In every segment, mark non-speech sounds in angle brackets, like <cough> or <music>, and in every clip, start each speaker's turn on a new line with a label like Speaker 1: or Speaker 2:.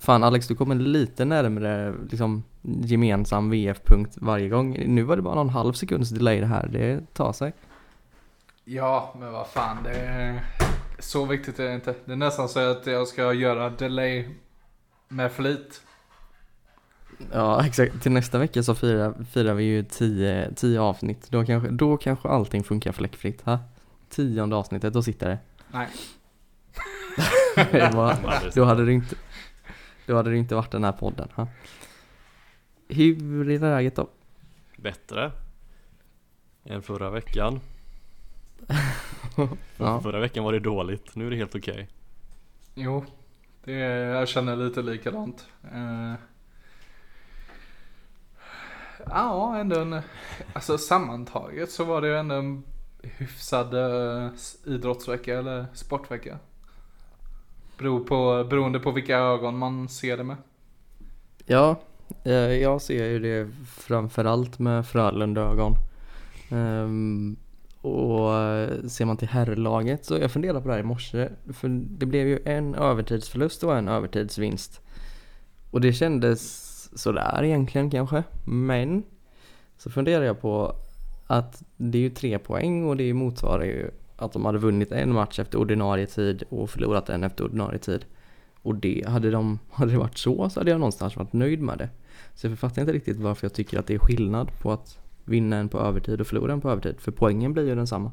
Speaker 1: fan Alex, du kommer lite närmare liksom gemensam VF-punkt varje gång. Nu var det bara någon halv sekunds delay det här. Det tar sig.
Speaker 2: Ja, men vad fan det är... Så viktigt är det inte. Det är nästan så att jag ska göra delay med flit.
Speaker 1: Ja, exakt. Till nästa vecka så firar, firar vi ju tio, tio avsnitt. Då kanske, då kanske allting funkar fläckfritt. Ha? Tionde avsnittet, då sitter det.
Speaker 2: Nej. <laughs>
Speaker 1: det var, då hade det inte Då hade det inte varit den här podden. Ha? Hur är läget då?
Speaker 3: Bättre än förra veckan. <laughs>
Speaker 1: Ja.
Speaker 3: Förra veckan var det dåligt, nu är det helt okej.
Speaker 2: Jo, det är, jag känner lite likadant. Eh, ja, ändå en... Alltså sammantaget så var det ju ändå en hyfsad eh, idrottsvecka eller sportvecka. Beror på, beroende på vilka ögon man ser det med.
Speaker 1: Ja, eh, jag ser ju det framförallt med Frölunda-ögon. Ehm, och eh, ser man till herrlaget så jag funderade på det här i morse. För det blev ju en övertidsförlust och en övertidsvinst. Och det kändes sådär egentligen kanske. Men så funderar jag på att det är ju tre poäng och det motsvarar ju att de hade vunnit en match efter ordinarie tid och förlorat en efter ordinarie tid. Och det, hade, de, hade det varit så så hade jag någonstans varit nöjd med det. Så jag författar inte riktigt varför jag tycker att det är skillnad på att vinna en på övertid och förlora en på övertid. För poängen blir ju densamma.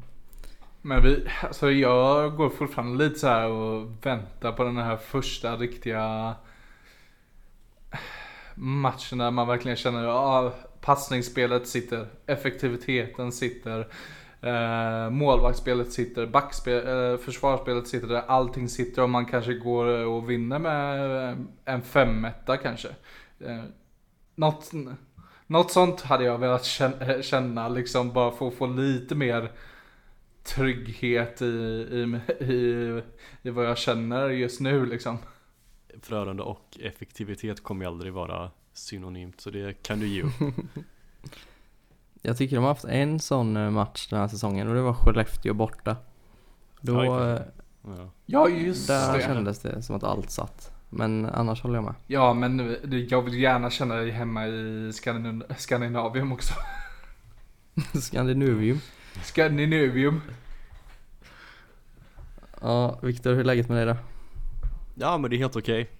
Speaker 2: Men vi, alltså jag går fortfarande lite så här och väntar på den här första riktiga matchen där man verkligen känner att ja, passningsspelet sitter, effektiviteten sitter, eh, målvaktsspelet sitter, backspel, eh, försvarsspelet sitter där allting sitter och man kanske går och vinner med eh, en femetta kanske. Eh, något, något sånt hade jag velat känna, känna liksom bara för att få lite mer trygghet i, i, <laughs> i, i vad jag känner just nu liksom.
Speaker 3: Frölunda och effektivitet kommer ju aldrig vara synonymt, så det kan du ge upp. <laughs>
Speaker 1: Jag tycker de har haft en sån eh, match den här säsongen och det var Skellefteå borta. Då,
Speaker 3: Ja,
Speaker 1: eh,
Speaker 3: Ja.
Speaker 2: Ja just
Speaker 1: där
Speaker 2: det.
Speaker 1: kändes det som att allt satt. Men annars håller jag med.
Speaker 2: Ja men nu- jag vill gärna känna dig hemma i Skandin- Skandinavium också. <laughs>
Speaker 1: Skandinavium.
Speaker 2: Skandinavium.
Speaker 1: Ja, Viktor, hur är läget med dig då?
Speaker 3: ja, men det är helt okej.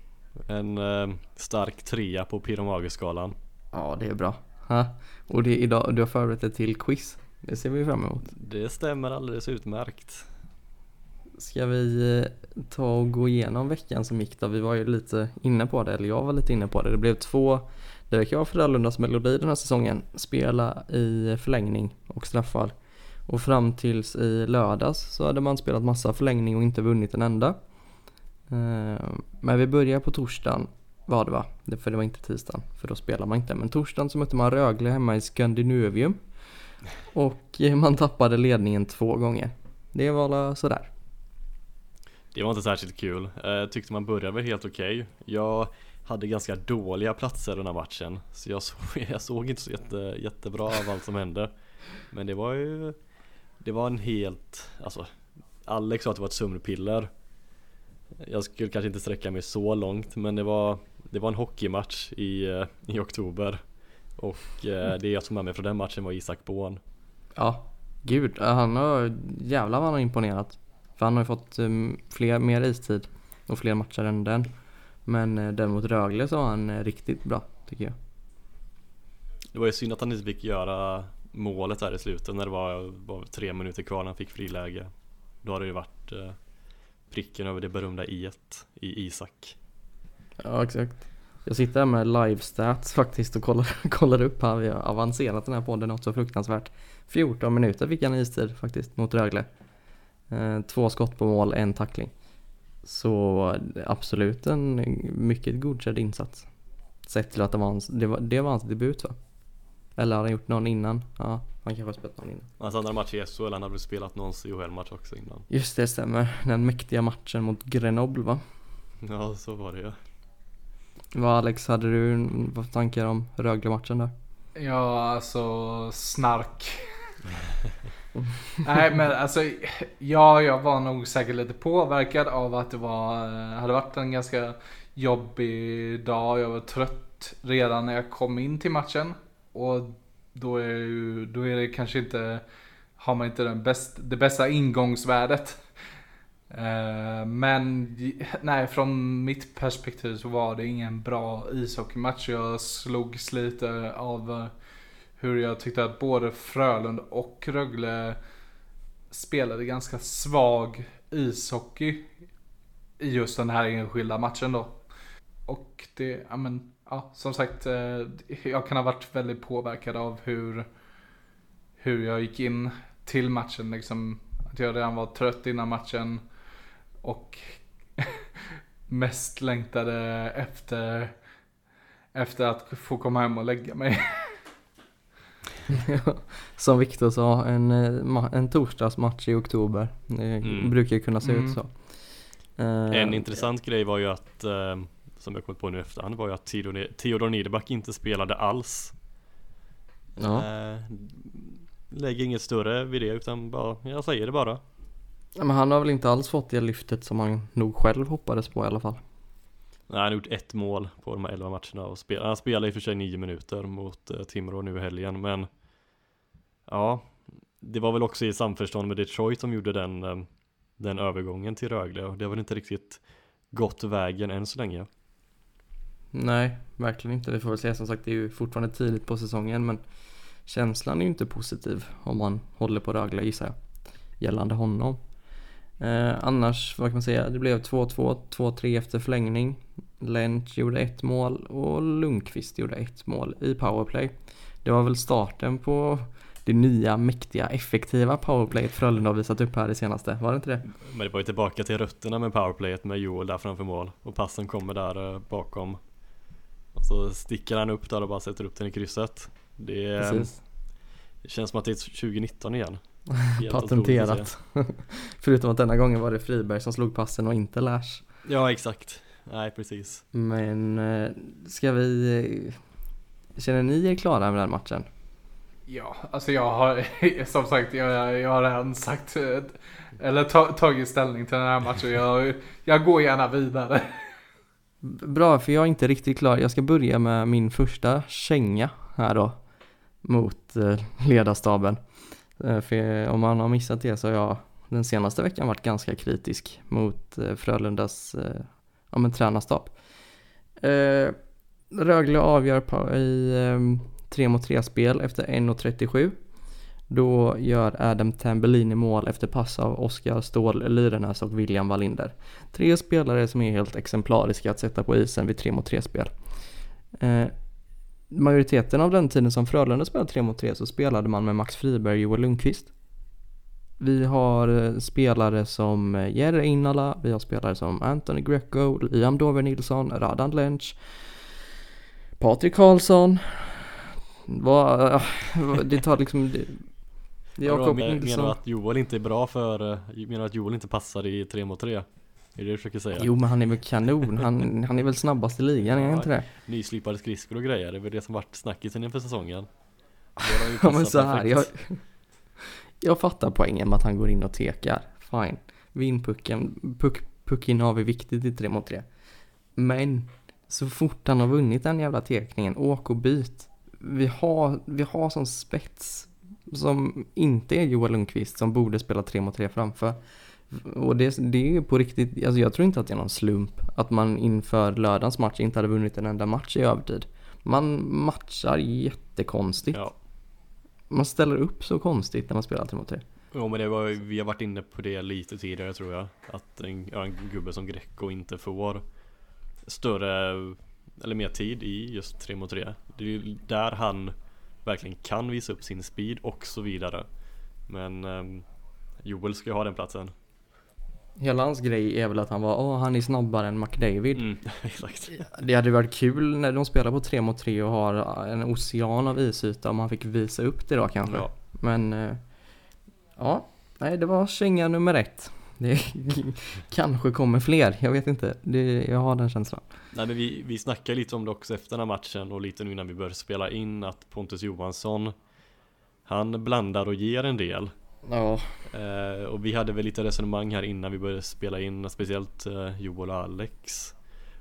Speaker 3: En eh, stark trea på Pyromageskalan.
Speaker 1: Ja, det är bra. Ha? Och det är idag, du har förberett dig till quiz. Det ser vi fram emot.
Speaker 3: Det stämmer alldeles utmärkt.
Speaker 1: Ska vi eh, ta och gå igenom veckan som gick då? Vi var ju lite inne på det, eller jag var lite inne på det. Det blev två, det verkar vara Frölundas melodi den här säsongen. Spela i förlängning och straffar. Och fram tills i lördags så hade man spelat massa förlängning och inte vunnit en enda. Eh, Men vi börjar på torsdagen var det va? Det- För det var inte tisdagen, för då spelar man inte. Men torsdagen så mötte man Rögle hemma i Skandinavium. Och <laughs> man tappade ledningen två gånger. Det var alla sådär.
Speaker 3: Det var inte särskilt kul. Eh, jag tyckte man började väl helt okej. Jag hade ganska dåliga platser den här matchen. Så jag <laughs> såg, jag såg inte så jätte, jättebra av allt som hände. Men det var ju Det var en helt Alltså Alex sa att det var ett sömnpiller. Jag skulle kanske inte sträcka mig så långt men det var det var en hockeymatch i, eh, i oktober. Och eh, det jag tog med mig från den matchen var Isak Born.
Speaker 1: Ja, gud. Han har, jävlar vad han har imponerat. För han har ju fått um, fler, mer istid och fler matcher än den. Men uh, den mot Rögle så var han riktigt bra, tycker jag.
Speaker 3: Det var ju synd att han inte fick göra målet där i slutet när det var, var tre minuter kvar när han fick friläge. Då hade det ju varit eh, pricken över det berömda i i Isak.
Speaker 1: Ja, exakt. Jag sitter här med live stats faktiskt och kollar, <laughs> kollar upp här. Vi har avancerat den här podden något så fruktansvärt. 14 minuter fick han istid faktiskt mot Rögle. Eh, två skott på mål, en tackling. Så absolut en mycket godkänd insats. Sett till att det var hans, det var, det var hans debut va? Eller har han gjort någon innan? Ja, han kanske har spelat någon innan.
Speaker 3: Hans andra match i SHL, han hade väl spelat någon CHL-match också innan.
Speaker 1: Just det, stämmer. Den mäktiga matchen mot Grenoble va?
Speaker 3: Ja, så var det ju.
Speaker 1: Vad Alex, hade du vad tankar om Rögle-matchen där?
Speaker 2: Ja alltså snark. <laughs> Nej men alltså, ja jag var nog säkert lite påverkad av att det var, eh, hade varit en ganska jobbig dag. Jag var trött redan när jag kom in till matchen. Och då är, ju, då är det kanske inte, har man inte den bäst, det bästa ingångsvärdet. Eh, men nej, från mitt perspektiv så var det ingen bra ishockeymatch. Jag slogs lite av eh, hur jag tyckte att både Frölund och Rögle spelade ganska svag ishockey i just den här enskilda matchen då. Och det, ja men, ja som sagt, eh, jag kan ha varit väldigt påverkad av hur, hur jag gick in till matchen liksom. Att jag redan var trött innan matchen och <laughs> mest längtade efter, efter att få komma hem och lägga mig. <laughs> <laughs>
Speaker 1: Som Viktor sa, en, eh, en torsdagsmatch i oktober. Det
Speaker 3: Mm.
Speaker 1: brukar ju kunna se
Speaker 2: Mm.
Speaker 1: ut så. Eh,
Speaker 3: En intressant grej var ju att, eh, som jag kommit på nu efterhand, var ju att Theodor, Niederback inte spelade alls.
Speaker 1: Ja.
Speaker 3: Eh, lägger inget större vid det utan bara, jag säger det bara.
Speaker 1: Ja, Men han har väl inte alls fått det lyftet som han nog själv hoppades på i alla fall.
Speaker 3: Nej, han har gjort ett mål på de här 11 matcherna och spel, han spelade i och för sig 9 minuter mot eh, Timrå nu i helgen men Ja Det var väl också i samförstånd med Detroit som gjorde den, eh, den övergången till Rögle och det har väl inte riktigt gått vägen än så länge
Speaker 1: Nej, verkligen inte. Vi får väl se. Som sagt, det är ju fortfarande tidigt på säsongen men känslan är ju inte positiv om man håller på Rögle gissar jag. Gällande honom. Eh, annars, vad kan man säga? Det blev 2-2, 2-3 efter förlängning. Lynch gjorde ett mål och Lundqvist gjorde ett mål i powerplay. Det var väl starten på det nya, mäktiga, effektiva powerplayet Frölunda har visat upp här det senaste. Var det inte det?
Speaker 3: Men det var ju tillbaka till rötterna med powerplayet med Joel där framför mål och passen kommer där eh, bakom Och så sticker han upp där och bara sätter upp den i krysset Det, eh, det känns som att det är 2019 igen
Speaker 1: Patenterat. <laughs> Förutom att denna gången var det Friberg som slog passen och inte Lash.
Speaker 3: Ja exakt, nej precis
Speaker 1: Men eh, ska vi... eh, Känner ni er klara med den matchen?
Speaker 2: Ja, alltså jag har, <laughs> som sagt, jag, jag har redan sagt, eh, eller ta, tagit ställning till den här matchen. Jag, jag går gärna vidare.
Speaker 1: Bra, för jag är inte riktigt klar. Jag ska börja med min första känga här då. Mot ledarstaben. Eh, för om man har missat det så har jag den senaste veckan varit ganska kritisk mot eh, Frölundas eh, ja, men, tränarstab. Rögle avgör på, i ehm, 3 mot 3 spel efter 1.37. Då gör Adam Tambellini mål efter pass av Oskar Ståhl Lyrenäs och William Wallinder. Tre spelare som är helt exemplariska att sätta på isen vid 3 mot 3 spel. Majoriteten av den tiden som Frölunda spelade 3 mot 3 så spelade man med Max Friberg och Joel Lundqvist. Vi har eh, spelare som eh, Jerry Innala, vi har spelare som Anthony Greco, Liam Dover Nilsson, Radan Lench, Patrik Karlsson. Vad, eh, <laughs> det tar liksom... Jakob
Speaker 3: men- Menar du
Speaker 1: Nilsson.
Speaker 3: att Joel inte är bra för, menar du att Joel inte passar i 3 mot 3? Är det det du försöker säga?
Speaker 1: Jo men han är väl kanon, han, han är väl snabbast i ligan, är han inte det?
Speaker 3: Nyslipade skridskor och grejer, det är väl det som varit snackisen inför säsongen <laughs>
Speaker 1: Ja men så här, jag, jag fattar poängen med att han går in och tekar. Fine. Vinn pucken, puck, puckinnehav är viktigt i 3 mot 3. Men så fort han har vunnit den jävla tekningen, åk och byt. Vi har, vi har sån spets som inte är Joel Lundqvist som borde spela 3 mot 3 framför. Och det, det är på riktigt, alltså jag tror inte att det är någon slump att man inför lördagens match inte hade vunnit en enda match i övertid. Man matchar jättekonstigt.
Speaker 3: Ja,
Speaker 1: Man ställer upp så konstigt när man spelar 3 mot 3.
Speaker 3: Jo men det var, vi har varit inne på det lite tidigare tror jag Att en, en gubbe som Greco inte får större eller mer tid i just 3 mot 3 Det är ju där han verkligen kan visa upp sin speed och så vidare Men um, Joel ska ju ha den platsen
Speaker 1: Hela hans grej är väl att han var, åh han är snabbare än McDavid.
Speaker 3: mm, <laughs> Exakt
Speaker 1: Det hade varit kul när de spelar på 3 mot 3 och har en ocean av isyta om han fick visa upp det då kanske.
Speaker 3: ja.
Speaker 1: Men eh, ja, nej det var känga nummer ett. Det <laughs> kanske kommer fler, jag vet inte. Det, jag har den känslan.
Speaker 3: Nej men vi, vi snackade lite om det också efter den här matchen och lite nu när vi började spela in att Pontus Johansson Han blandar och ger en del
Speaker 1: Ja,
Speaker 3: Eh, och vi hade väl lite resonemang här innan vi började spela in, speciellt eh, Joel och Alex.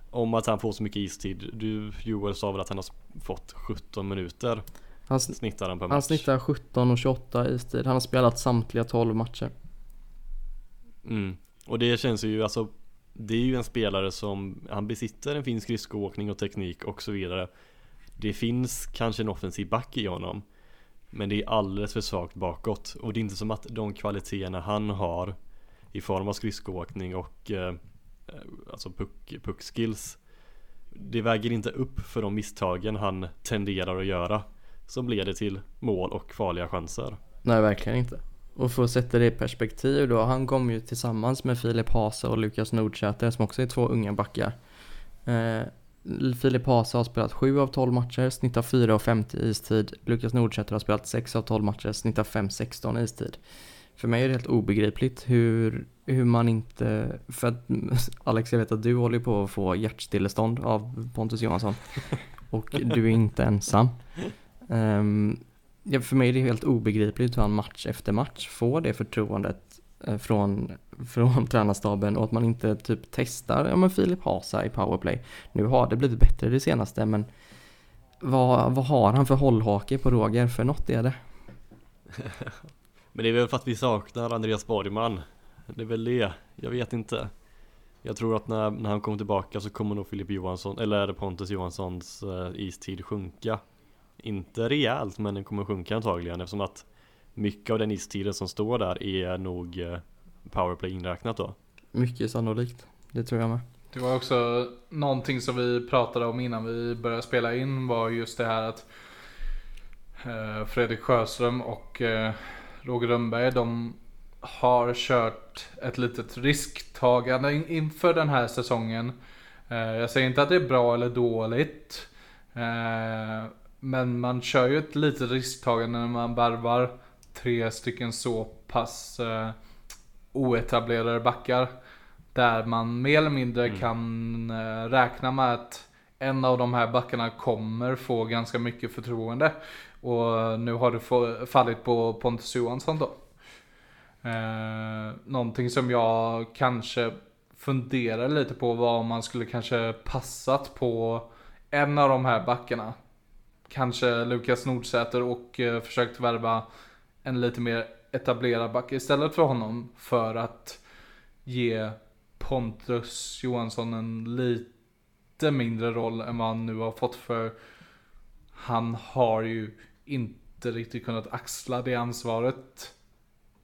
Speaker 3: Om att han får så mycket istid. Du Joel sa väl att han har fått 17 minuter
Speaker 1: han, sn-
Speaker 3: snittar han per match.
Speaker 1: han snittar 17 och 28 i istid. Han har spelat samtliga 12 matcher.
Speaker 3: Mm. Och det känns ju alltså Det är ju en spelare som Han besitter en fin skridskoåkning och teknik och så vidare Det finns kanske en offensiv back i honom men det är alldeles för svagt bakåt Och det är inte som att de kvaliteterna han har I form av skridskoåkning och eh, eh, Alltså puck, puckskills Det väger inte upp för de misstagen han tenderar att göra Som leder till mål och farliga chanser
Speaker 1: Nej, verkligen inte. Och för att sätta det i perspektiv då, han kom ju tillsammans med Filip Hase och Lukas Nordsäter som också är två unga backar. Eh, Filip Hasa har spelat 7 av 12 matcher, snittar 4 av 50 istid. Lukas Nordsäter har spelat 6 av 12 matcher, snittar 5-16 istid. För mig är det helt obegripligt hur, hur man inte, för att <laughs> Alex jag vet att du håller på att få hjärtstillestånd av Pontus Johansson. <laughs> Och du är inte ensam. Ehm, ja, för mig är det helt obegripligt hur han match efter match får det förtroendet Eh, från, <laughs> från tränarstaben och att man inte typ testar, ja men Filip Hasa i powerplay. Nu har det blivit bättre det senaste men vad, vad har han för hållhake på Roger? För något är det. <laughs>
Speaker 3: Men det är väl för att vi saknar Andreas Borgman Det är väl det, jag vet inte Jag tror att när, när han kommer tillbaka så kommer nog Filip Johansson, eller Pontus Johanssons eh, istid sjunka Inte rejält men den kommer sjunka antagligen eftersom att mycket av den istiden som står där är nog eh, powerplay inräknat då
Speaker 1: Mycket sannolikt. Det tror jag med.
Speaker 2: Det var också någonting som vi pratade om innan vi började spela in var just det här att eh, Fredrik Sjöström och eh, Roger Rönnberg de har kört ett litet risktagande in- inför den här säsongen. Jag säger inte att det är bra eller dåligt. Men man kör ju ett litet risktagande när man värvar tre stycken så pass eh, oetablerade backar. Där man mer eller mindre
Speaker 3: Mm.
Speaker 2: kan eh, räkna med att en av de här backarna kommer få ganska mycket förtroende. Och nu har det fallit på Pontus Johansson då. Eh, någonting som jag kanske funderar lite på var om man skulle kanske passat på en av de här backarna. Kanske Lukas Nordsäter och eh, försökt värva en lite mer etablerad back istället för honom. För att ge Pontus Johansson en lite mindre roll än vad han nu har fått för han har ju inte riktigt kunnat axla det ansvaret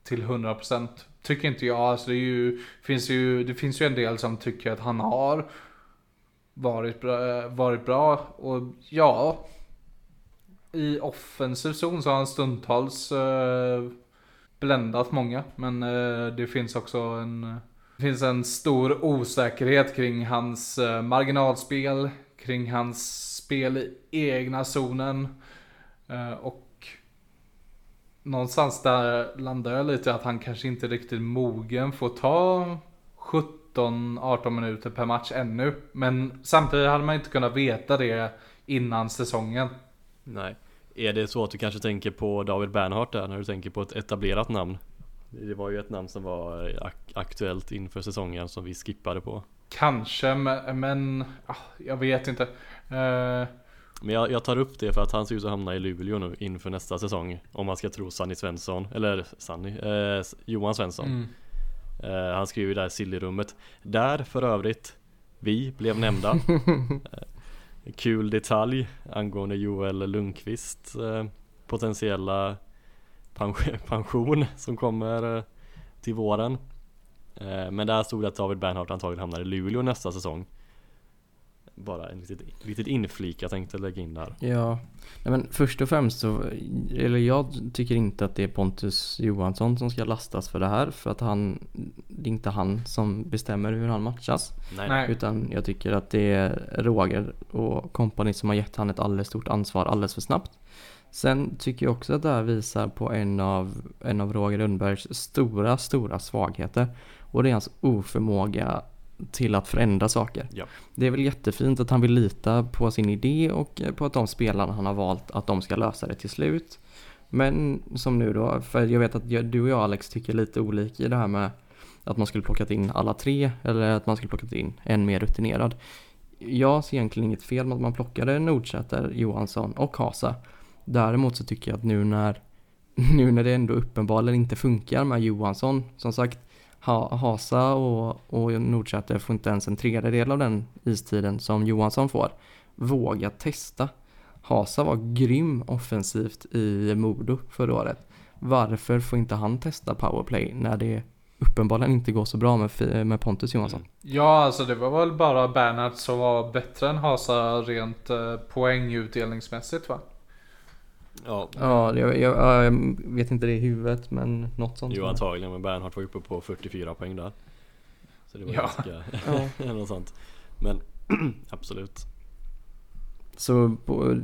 Speaker 2: till 100% Tycker inte jag. Alltså det, är ju, finns ju, det finns ju en del som tycker att han har varit bra, varit bra och ja i offensiv zon så har han stundtals eh, bländat många men eh, det finns också en det finns en stor osäkerhet kring hans eh, marginalspel, kring hans spel i egna zonen. Eh, och någonstans där landar jag lite att han kanske inte är riktigt mogen för att ta 17-18 minuter per match ännu. Men samtidigt hade man inte kunnat veta det innan säsongen.
Speaker 3: Nej Är det så att du kanske tänker på David Bernhardt där när du tänker på ett etablerat namn? Det var ju ett namn som var eh, ak- aktuellt inför säsongen som vi skippade på
Speaker 2: Kanske, men, men ah, jag vet inte. Eh,
Speaker 3: Men jag, jag tar upp det för att han ser ut att hamna i Luleå nu inför nästa säsong Om man ska tro Sanny Svensson, eller Sanny, eh, Johan Svensson
Speaker 2: mm.
Speaker 3: eh, Han skriver ju där Silly-rummet Där för övrigt Vi blev nämnda <laughs> Kul detalj angående Joel Lundqvist eh, Potentiella <laughs> pension, som kommer eh, till våren. Eh, men där stod det att David Bernhardt antagligen hamnar i Luleå nästa säsong. Bara en litet, litet inflik jag tänkte lägga in där
Speaker 1: Ja, Nej, men först och främst så, eller jag tycker inte att det är Pontus Johansson som ska lastas för det här. För att han, det är inte han som bestämmer hur han matchas.
Speaker 3: Nej,
Speaker 2: Nej.
Speaker 1: Utan jag tycker att det är Roger och kompani som har gett han ett alldeles stort ansvar alldeles för snabbt. Sen tycker jag också att det här visar på en av, en av Roger Lundbergs stora, stora svagheter. Och det är hans oförmåga till att förändra saker.
Speaker 3: Ja.
Speaker 1: Det är väl jättefint att han vill lita på sin idé och på att de spelarna han har valt att de ska lösa det till slut. Men som nu då, för jag vet att jag, du och jag Alex tycker lite olika i det här med att man skulle plockat in alla tre eller att man skulle plockat in en mer rutinerad. Jag ser egentligen inget fel med att man plockade Nordsäter, Johansson och Hasa. Däremot så tycker jag att nu när, <laughs> nu när det ändå uppenbarligen inte funkar med Johansson, som sagt, ha, Hasa och, och Nordsäter får inte ens en tredjedel av den istiden som Johansson får. Våga testa. Hasa var grym offensivt i Modo förra året. Varför får inte han testa powerplay när det uppenbarligen inte går så bra med, med Pontus Johansson? Mm.
Speaker 2: Ja, alltså det var väl bara Bernhardt som var bättre än Hasa rent eh, poängutdelningsmässigt va?
Speaker 3: Ja,
Speaker 1: Ja, jag, jag, jag vet inte det i huvudet men något sånt.
Speaker 3: jo antagligen men Bernhardt var uppe på 44 poäng där. Så det var
Speaker 2: Ja.
Speaker 3: ganska, <laughs>
Speaker 1: Ja.
Speaker 3: något sånt. Men <clears throat> absolut.
Speaker 1: Så på,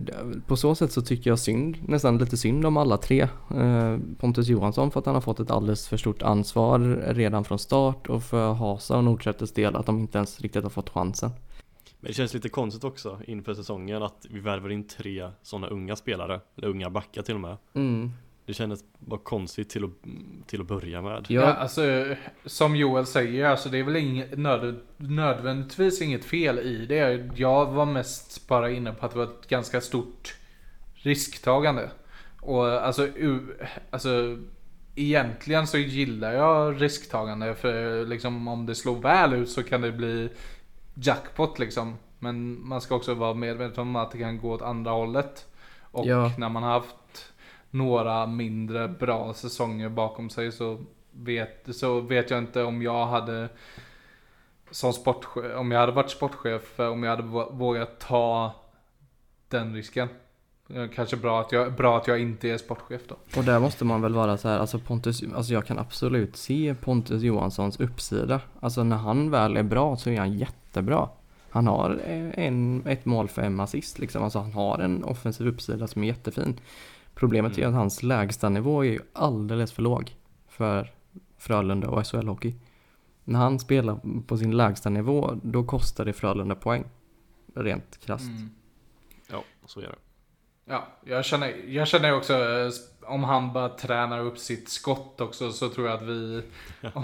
Speaker 1: på så sätt så tycker jag synd, nästan lite synd om alla tre. Eh, Pontus Johansson för att han har fått ett alldeles för stort ansvar redan från start och för Hasa och Nordsäters del att de inte ens riktigt har fått chansen.
Speaker 3: Men det känns lite konstigt också inför säsongen att vi värvar in tre sådana unga spelare, eller unga backar till och med.
Speaker 1: Mm.
Speaker 3: Det kändes bara konstigt till att, till att börja med.
Speaker 2: Ja,
Speaker 1: Ja,
Speaker 2: alltså som Joel säger, alltså det är väl inget, nöd, nödvändigtvis inget fel i det. Jag var mest bara inne på att det var ett ganska stort risktagande. Och alltså, u, alltså egentligen så gillar jag risktagande för liksom om det slår väl ut så kan det bli jackpot liksom. Men man ska också vara medveten om att det kan gå åt andra hållet. Och
Speaker 1: Ja.
Speaker 2: när man har haft några mindre bra säsonger bakom sig så vet, så vet jag inte om jag hade som sportchef, om jag hade varit sportchef, om jag hade vå- vågat ta den risken. Eh, Kanske bra att jag, bra att jag inte är sportchef då.
Speaker 1: och där måste man väl vara så här, alltså Pontus, alltså jag kan absolut se Pontus Johanssons uppsida. Alltså när han väl är bra så är han jättebra. Han har en, ett mål för en assist liksom, alltså han har en offensiv uppsida som är jättefin. Problemet är
Speaker 3: Mm.
Speaker 1: att hans lägsta nivå är ju alldeles för låg för Frölunda och SHL-hockey. När han spelar på sin lägsta nivå, då kostar det Frölunda poäng. Rent krasst.
Speaker 2: Mm.
Speaker 3: Ja, så är det.
Speaker 2: Ja, jag känner, jag känner också eh, om han bara tränar upp sitt skott också så tror jag att vi <laughs> om,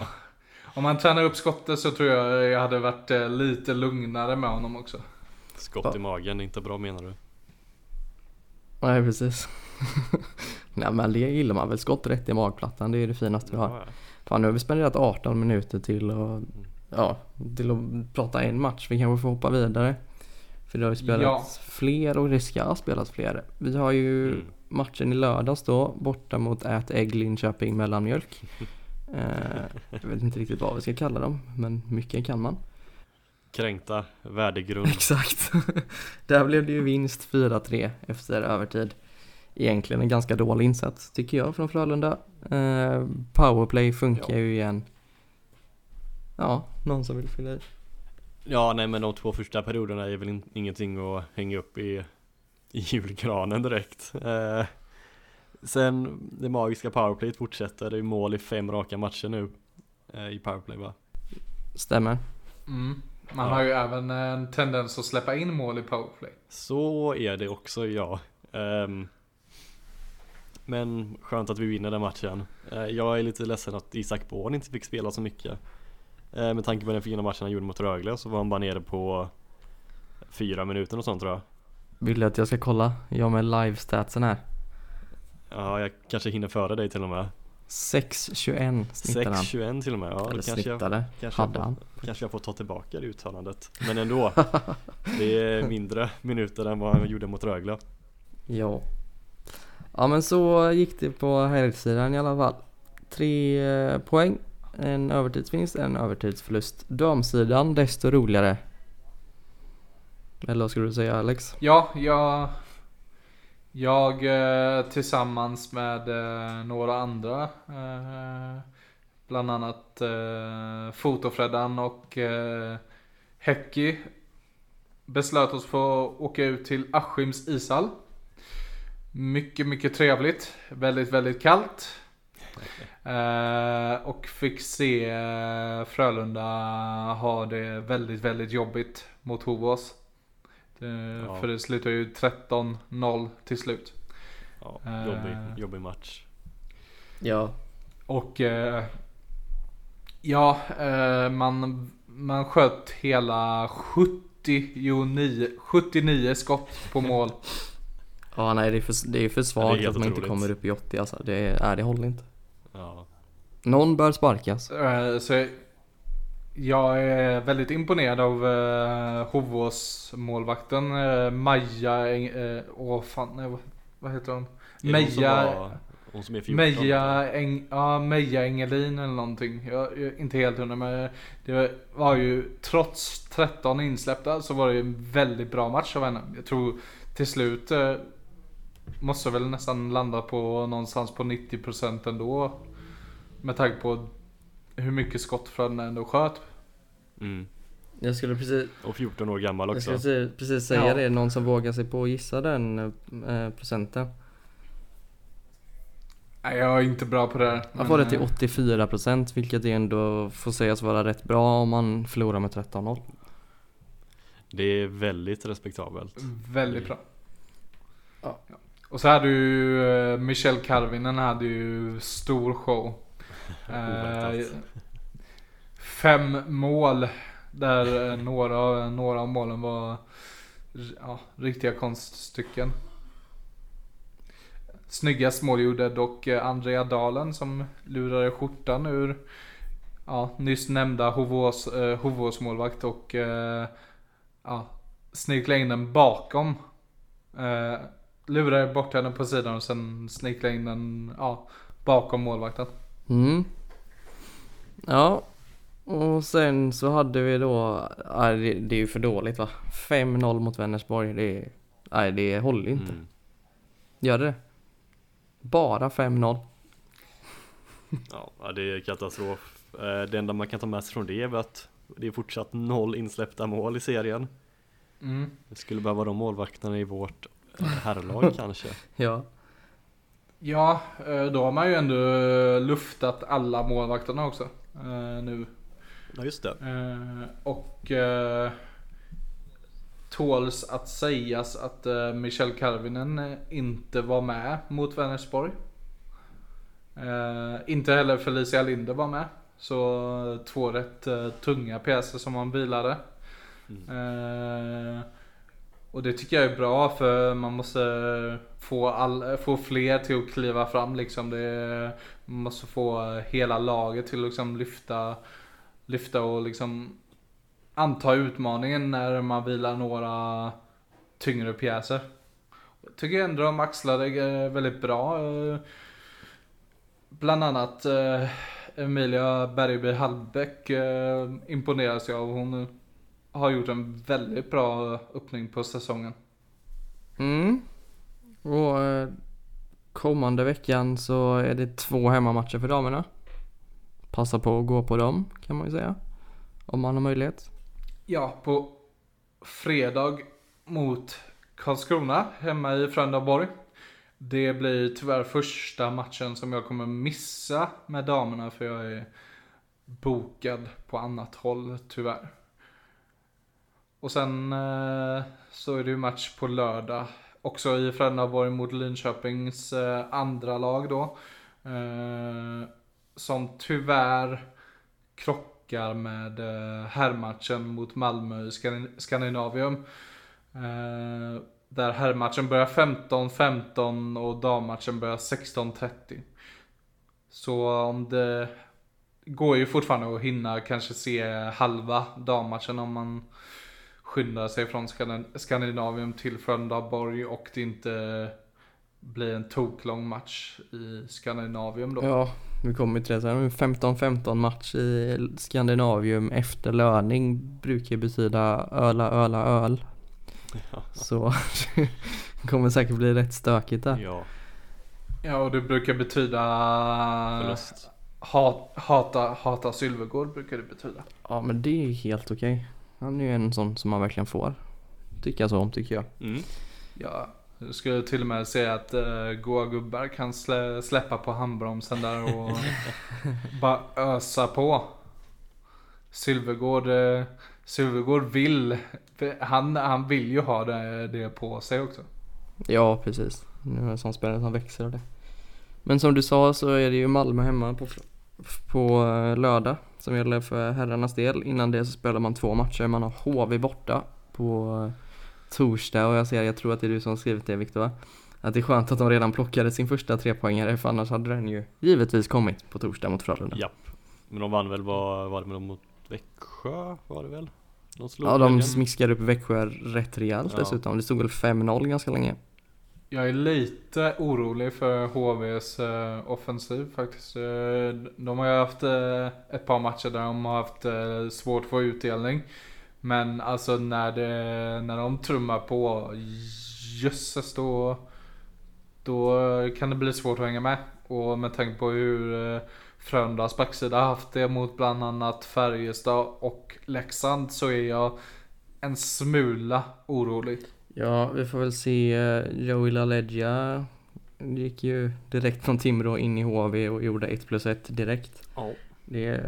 Speaker 2: om han tränar upp skottet så tror jag jag hade varit eh, lite lugnare med honom också.
Speaker 3: Skott i magen, är inte bra menar du?
Speaker 1: Nej, precis. <laughs> Nej, men det gillar man väl. Skott rätt i magplattan, det är det finaste vi har.
Speaker 3: Ja,
Speaker 1: Fan, nu har vi spenderat 18 minuter till att, ja, till att prata en match. Vi kanske får hoppa vidare. För det har ju spelats
Speaker 2: Ja.
Speaker 1: fler och det ska spelas fler. Vi har ju
Speaker 3: Mm.
Speaker 1: matchen i lördags då, borta mot Ät Ägg Linköping Mellanmjölk. <laughs> Eh, jag vet inte riktigt vad vi ska kalla dem, men mycket kan man.
Speaker 3: Kränkta, värdegrund. <laughs>
Speaker 1: Exakt. Där blev det ju vinst 4-3 efter övertid. Egentligen en ganska dålig insats tycker jag från Frölunda. Eh, powerplay funkar
Speaker 3: Ja.
Speaker 1: ju igen. Ja, någon som vill fylla i?
Speaker 3: Ja, nej men de två första perioderna är väl in, ingenting att hänga upp i, i julgranen direkt. Eh, sen det magiska powerplayet fortsätter. Det är mål i fem raka matcher nu eh, i powerplay va?
Speaker 1: Stämmer.
Speaker 2: Mm. Man
Speaker 3: Ja.
Speaker 2: har ju även en tendens att släppa in mål i powerplay.
Speaker 3: Så är det också ja. Ehm, men skönt att vi vinner den matchen. Eh, jag är lite ledsen att Isak Born inte fick spela så mycket. Eh, med tanke på den fina matchen han gjorde mot Rögle så var han bara nere på fyra minuter och sånt tror jag.
Speaker 1: Vill du att jag ska kolla? Jag med live-statsen här.
Speaker 3: Ja, jag kanske hinner före dig till och med.
Speaker 1: 6.21 snittar han.
Speaker 3: 6.21 till och med. Ja,
Speaker 1: Eller
Speaker 3: kanske jag,
Speaker 1: snittade.
Speaker 3: kanske,
Speaker 1: Hade
Speaker 3: jag
Speaker 1: han.
Speaker 3: kanske jag får ta tillbaka det uttalandet. Men ändå. <laughs> det är mindre minuter än vad han gjorde mot Rögle.
Speaker 1: Ja. Ja men så gick det på herrsidan i alla fall. Tre eh, poäng, en övertidsvinst, en övertidsförlust. Damsidan desto roligare. Eller vad skulle du säga Alex?
Speaker 2: Ja, jag, jag eh, tillsammans med eh, några andra, eh, bland annat Fotofreddan och Häcki, beslöt oss för att åka ut till Askims ishall. Mycket, mycket trevligt. Väldigt, väldigt kallt. Eh, och fick se eh, Frölunda ha det väldigt, väldigt jobbigt mot Hovås.
Speaker 3: Ja.
Speaker 2: För det slutar ju 13-0 till slut.
Speaker 3: Ja,
Speaker 2: Eh.
Speaker 3: jobbig, jobbig match.
Speaker 1: Ja,
Speaker 2: Och ja, man, man sköt hela 79, 79 skott på mål. <laughs>
Speaker 1: ja nej det är för, det är för
Speaker 3: Ja,
Speaker 1: svagt
Speaker 3: det är helt
Speaker 1: att man inte kommer upp i 80 alltså. Det, är, nej, det håller inte.
Speaker 3: Ja.
Speaker 1: Någon bör sparkas.
Speaker 2: Eh, så jag är väldigt imponerad av eh, Hovås målvakten eh, Maja, Eng- eh, åh fan, nej, vad, heter hon? Meja,
Speaker 3: Hon som är 14
Speaker 2: Meja, Eng, ja, Meja Engelin eller någonting. Jag, jag är inte helt hundra men det var ju trots 13 insläppta så var det en väldigt bra match av henne. Jag tror till slut måste väl nästan landa på någonstans på 90% ändå. Med tanke på hur mycket skott från ändå sköt.
Speaker 3: mm.
Speaker 1: Jag skulle precis,
Speaker 3: Och 14 år gammal
Speaker 1: jag
Speaker 3: också.
Speaker 1: skulle precis, säga
Speaker 2: Ja.
Speaker 1: det. Någon som vågar sig på att gissa den eh, procenten.
Speaker 2: Nej jag är inte bra på det här.
Speaker 1: Man får det till
Speaker 2: eh,
Speaker 1: 84% vilket ändå får sägas vara rätt bra om man förlorar med 13-0.
Speaker 3: Det är väldigt respektabelt.
Speaker 2: Väldigt bra.
Speaker 1: Ja.
Speaker 2: Och så hade ju eh, Michelle Karvinen hade ju stor show. <laughs> Eh, fem mål där eh, några, några av målen var ja, riktiga konststycken. Snyggast mål gjorde dock eh, Andrea Dalen som lurade skjortan ur ja, nyss nämnda Hovås, eh, Hovås målvakt och eh, ja, snicklade in den bakom. Eh, lurade bort henne på sidan och sen snicklade in den ja, bakom målvakten.
Speaker 1: Mm. Ja. Och sen så hade vi då, nej det, det är ju för dåligt va? 5-0 mot Vänersborg. Det är, nej det håller inte.
Speaker 3: Mm.
Speaker 1: Gör det Bara 5-0.
Speaker 3: Ja, ja, det är katastrof. Eh, Det enda man kan ta med sig från det är att det är fortsatt noll insläppta mål i serien.
Speaker 2: Mm.
Speaker 3: Det skulle behöva de målvakterna i vårt herrlag kanske. <laughs>
Speaker 1: Ja.
Speaker 2: Ja, eh, då har man ju ändå luftat alla målvakterna också. eh, Nu.
Speaker 3: Ja just det.
Speaker 2: Eh, Och tåls att sägas att eh, Michel Karvinen inte var med mot Vänersborg. Inte heller Felicia Linder var med. Så två rätt tunga pjäser som man vilade. Eh, och det tycker jag är bra för man måste få, all, få fler till att kliva fram liksom. Det, man måste få hela laget till att liksom lyfta, lyfta och liksom anta utmaningen när man vilar några tyngre pjäser. Jag tycker ändå de axlade eh, väldigt bra. Eh, bland annat eh, Emilia Bergby Hallbäck imponeras jag av. Hon har gjort en väldigt bra öppning på säsongen.
Speaker 1: Mm. Och eh, kommande veckan så är det två hemmamatcher för damerna. Passa på att gå på dem kan man ju säga. Om man har möjlighet.
Speaker 2: Ja, på fredag mot Karlskrona hemma i Frölundaborg. Det blir tyvärr första matchen som jag kommer missa med damerna för jag är bokad på annat håll tyvärr. Och sen eh, så är det ju match på lördag. Också i Frölundaborg mot Linköpings eh, andra lag då. Eh, som tyvärr krockar med eh, herrmatchen mot Malmö i Skandin- Skandinavium. Eh, där herrmatchen börjar 15-15 och dammatchen börjar 16-30. Så om det går ju fortfarande att hinna kanske se halva dammatchen om man skyndar sig från Skandin- Skandinavium till Frölundaborg och det inte blir en toklång match i Skandinavium då.
Speaker 1: Ja, vi kommer till det sen. 15-15 match i Skandinavium efter löning brukar betyda öla, öla, öl.
Speaker 3: Ja.
Speaker 1: Så det <laughs> kommer säkert bli rätt stökigt där.
Speaker 3: Ja,
Speaker 2: Ja, och det brukar betyda
Speaker 3: förlust.
Speaker 2: hat, hata, hata Sylvegård brukar det betyda.
Speaker 1: Ja men det är helt okej. Han är ju en sån som man verkligen får tycka så om tycker jag.
Speaker 3: Mm.
Speaker 2: Ja, jag skulle till och med säga att uh, goa gubbar kan slä, släppa på handbromsen där och <laughs> bara ösa på. Sylvegård, uh, Sylvegård vill, för han, han vill ju ha det, det på sig också.
Speaker 1: Ja precis. Nu är det en sån spelare som växer och det. Men som du sa så är det ju Malmö hemma på, på eh, lördag som gäller för herrarnas del. Innan det så spelar man två matcher. Man har HV borta på eh, torsdag och jag ser, jag tror att det är du som har skrivit det Viktor? Att det är skönt att de redan plockade sin första trepoängare för annars hade den ju givetvis kommit på torsdag mot Frölunda.
Speaker 3: Japp. Men de vann väl, var, var det med dem mot Växjö var det väl? De
Speaker 1: Ja, de smiskade upp Växjö rätt rejält
Speaker 3: Ja.
Speaker 1: dessutom. Det stod väl 5-0 ganska länge.
Speaker 2: Jag är lite orolig för HVs eh, offensiv faktiskt. Eh, de har ju haft eh, ett par matcher där de har haft eh, svårt att få utdelning. Men alltså när, det, när de trummar på, jösses då, då kan det bli svårt att hänga med. Och med tanke på hur eh, Frölundas backsida har haft det mot bland annat Färjestad och Leksand så är jag en smula orolig.
Speaker 1: Ja, vi får väl se. Joey LaLeggia gick ju direkt från Timrå in i HV och gjorde 1 plus 1 direkt.
Speaker 3: Ja.
Speaker 1: Det,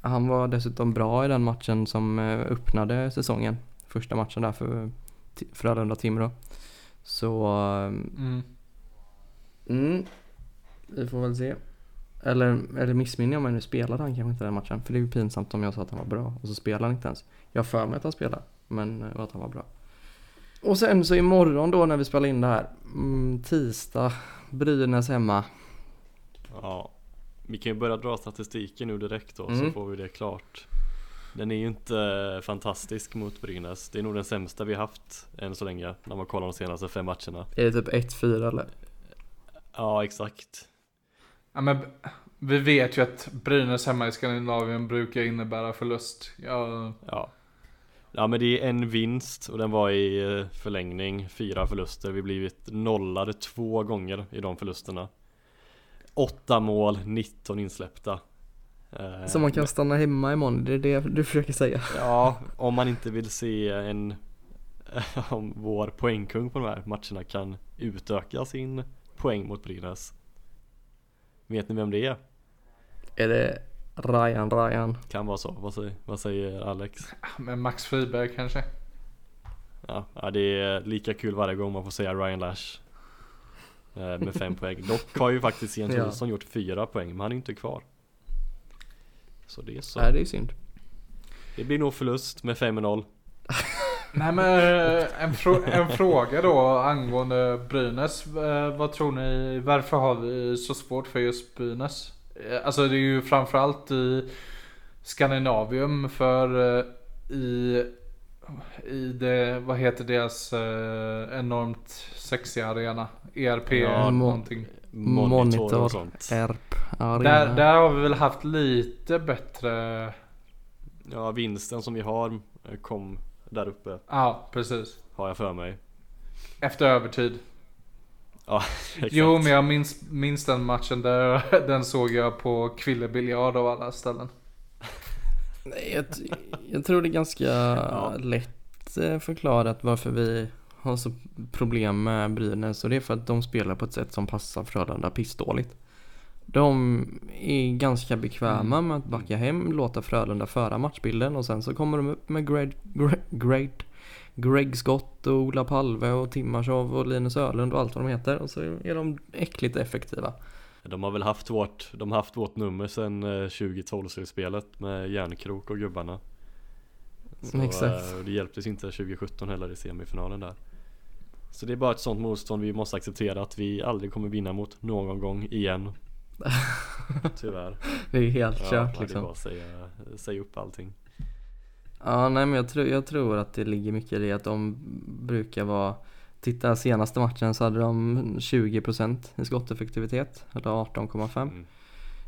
Speaker 1: han var dessutom bra i den matchen som eh, öppnade säsongen. Första matchen där för Ti- Frölunda-Timrå. Så, eh,
Speaker 2: Mm.
Speaker 1: mm, vi får väl se. Eller, eller missminner jag mig nu, spelade han kanske inte den matchen? För det är ju pinsamt om jag sa att han var bra och så spelar han inte ens. Jag har för mig att han spelar, men eh, att han var bra. Och sen så imorgon då när vi spelar in det här, mm, tisdag, Brynäs hemma.
Speaker 3: ja. Vi kan ju börja dra statistiken nu direkt då så
Speaker 1: Mm.
Speaker 3: får vi det klart. Den är ju inte fantastisk mot Brynäs. Det är nog den sämsta vi haft än så länge när man kollar de senaste fem matcherna.
Speaker 1: Är det typ 1-4 eller?
Speaker 3: Ja exakt.
Speaker 2: Ja, men vi vet ju att Brynäs hemma i Skandinavien brukar innebära förlust. Ja,
Speaker 3: Ja. Ja men det är en vinst och den var i eh, förlängning, fyra förluster. Vi blivit nollade två gånger i de förlusterna. Åtta mål, 19 insläppta. Eh,
Speaker 1: Så man kan stanna hemma imorgon, det är det du försöker säga.
Speaker 3: Ja, om man inte vill se en <laughs> om vår poängkung på de här matcherna kan utöka sin poäng mot Brynäs. Vet ni vem det är?
Speaker 1: Är det Ryan Ryan?
Speaker 3: Kan vara så. Vad säger, vad säger Alex?
Speaker 2: med Max Friberg kanske.
Speaker 3: Ja, ja, det är lika kul varje gång man får säga Ryan Lash. eh, Med fem <laughs> poäng. Dock har ju faktiskt Jens
Speaker 1: Ja.
Speaker 3: Olsson gjort fyra poäng, men han är inte kvar. Så det är så.
Speaker 1: Nej det är synd.
Speaker 3: Det blir nog förlust med 5-0. <laughs>
Speaker 2: Nej men eh, en, frå- en fråga då angående Brynäs. Eh, Vad tror ni, varför har vi så svårt för just Brynäs? Eh, Alltså det är ju framförallt i Skandinavium för eh, i, i det, vad heter deras eh, enormt sexiga arena? ERP
Speaker 3: Ja,
Speaker 2: någonting.
Speaker 3: Monitor, och sånt.
Speaker 1: ERP, Arena.
Speaker 2: Där, där har vi väl haft lite bättre,
Speaker 3: Ja, vinsten som vi har kom där uppe,
Speaker 2: ja precis.
Speaker 3: har jag för mig.
Speaker 2: Efter övertid.
Speaker 3: Ja, <laughs> exakt.
Speaker 2: Jo men jag minns, minns den matchen där, <laughs> den såg jag på Kvillebiljard av alla ställen. <laughs>
Speaker 1: Nej, jag, jag tror det är ganska lätt eh, förklarat varför vi har så problem med Brynäs och det är för att de spelar på ett sätt som passar Frölunda pissdåligt. De är ganska bekväma med att backa hem, låta Frölunda föra matchbilden och sen så kommer de upp med Greg, Greg, Greg, Greg Scott och Ola Palve och Timashov och Linus Ölund och allt vad de heter och så är de äckligt effektiva.
Speaker 3: De har väl haft vårt, de har haft vårt nummer sedan eh, 2012-slutspelet med Järnkrok och gubbarna. Så,
Speaker 1: Exakt.
Speaker 3: eh, det hjälptes inte 2017 heller i semifinalen där. Så det är bara ett sånt motstånd vi måste acceptera att vi aldrig kommer vinna mot någon gång igen. <laughs> Tyvärr.
Speaker 1: Det är helt
Speaker 3: Ja,
Speaker 1: kört
Speaker 3: det är
Speaker 1: liksom.
Speaker 3: bara att säga, säga upp allting.
Speaker 1: Ja, nej men jag tror, jag tror att det ligger mycket i det att de brukar vara Titta senaste matchen så hade de 20% i skotteffektivitet, eller 18,5
Speaker 3: Mm.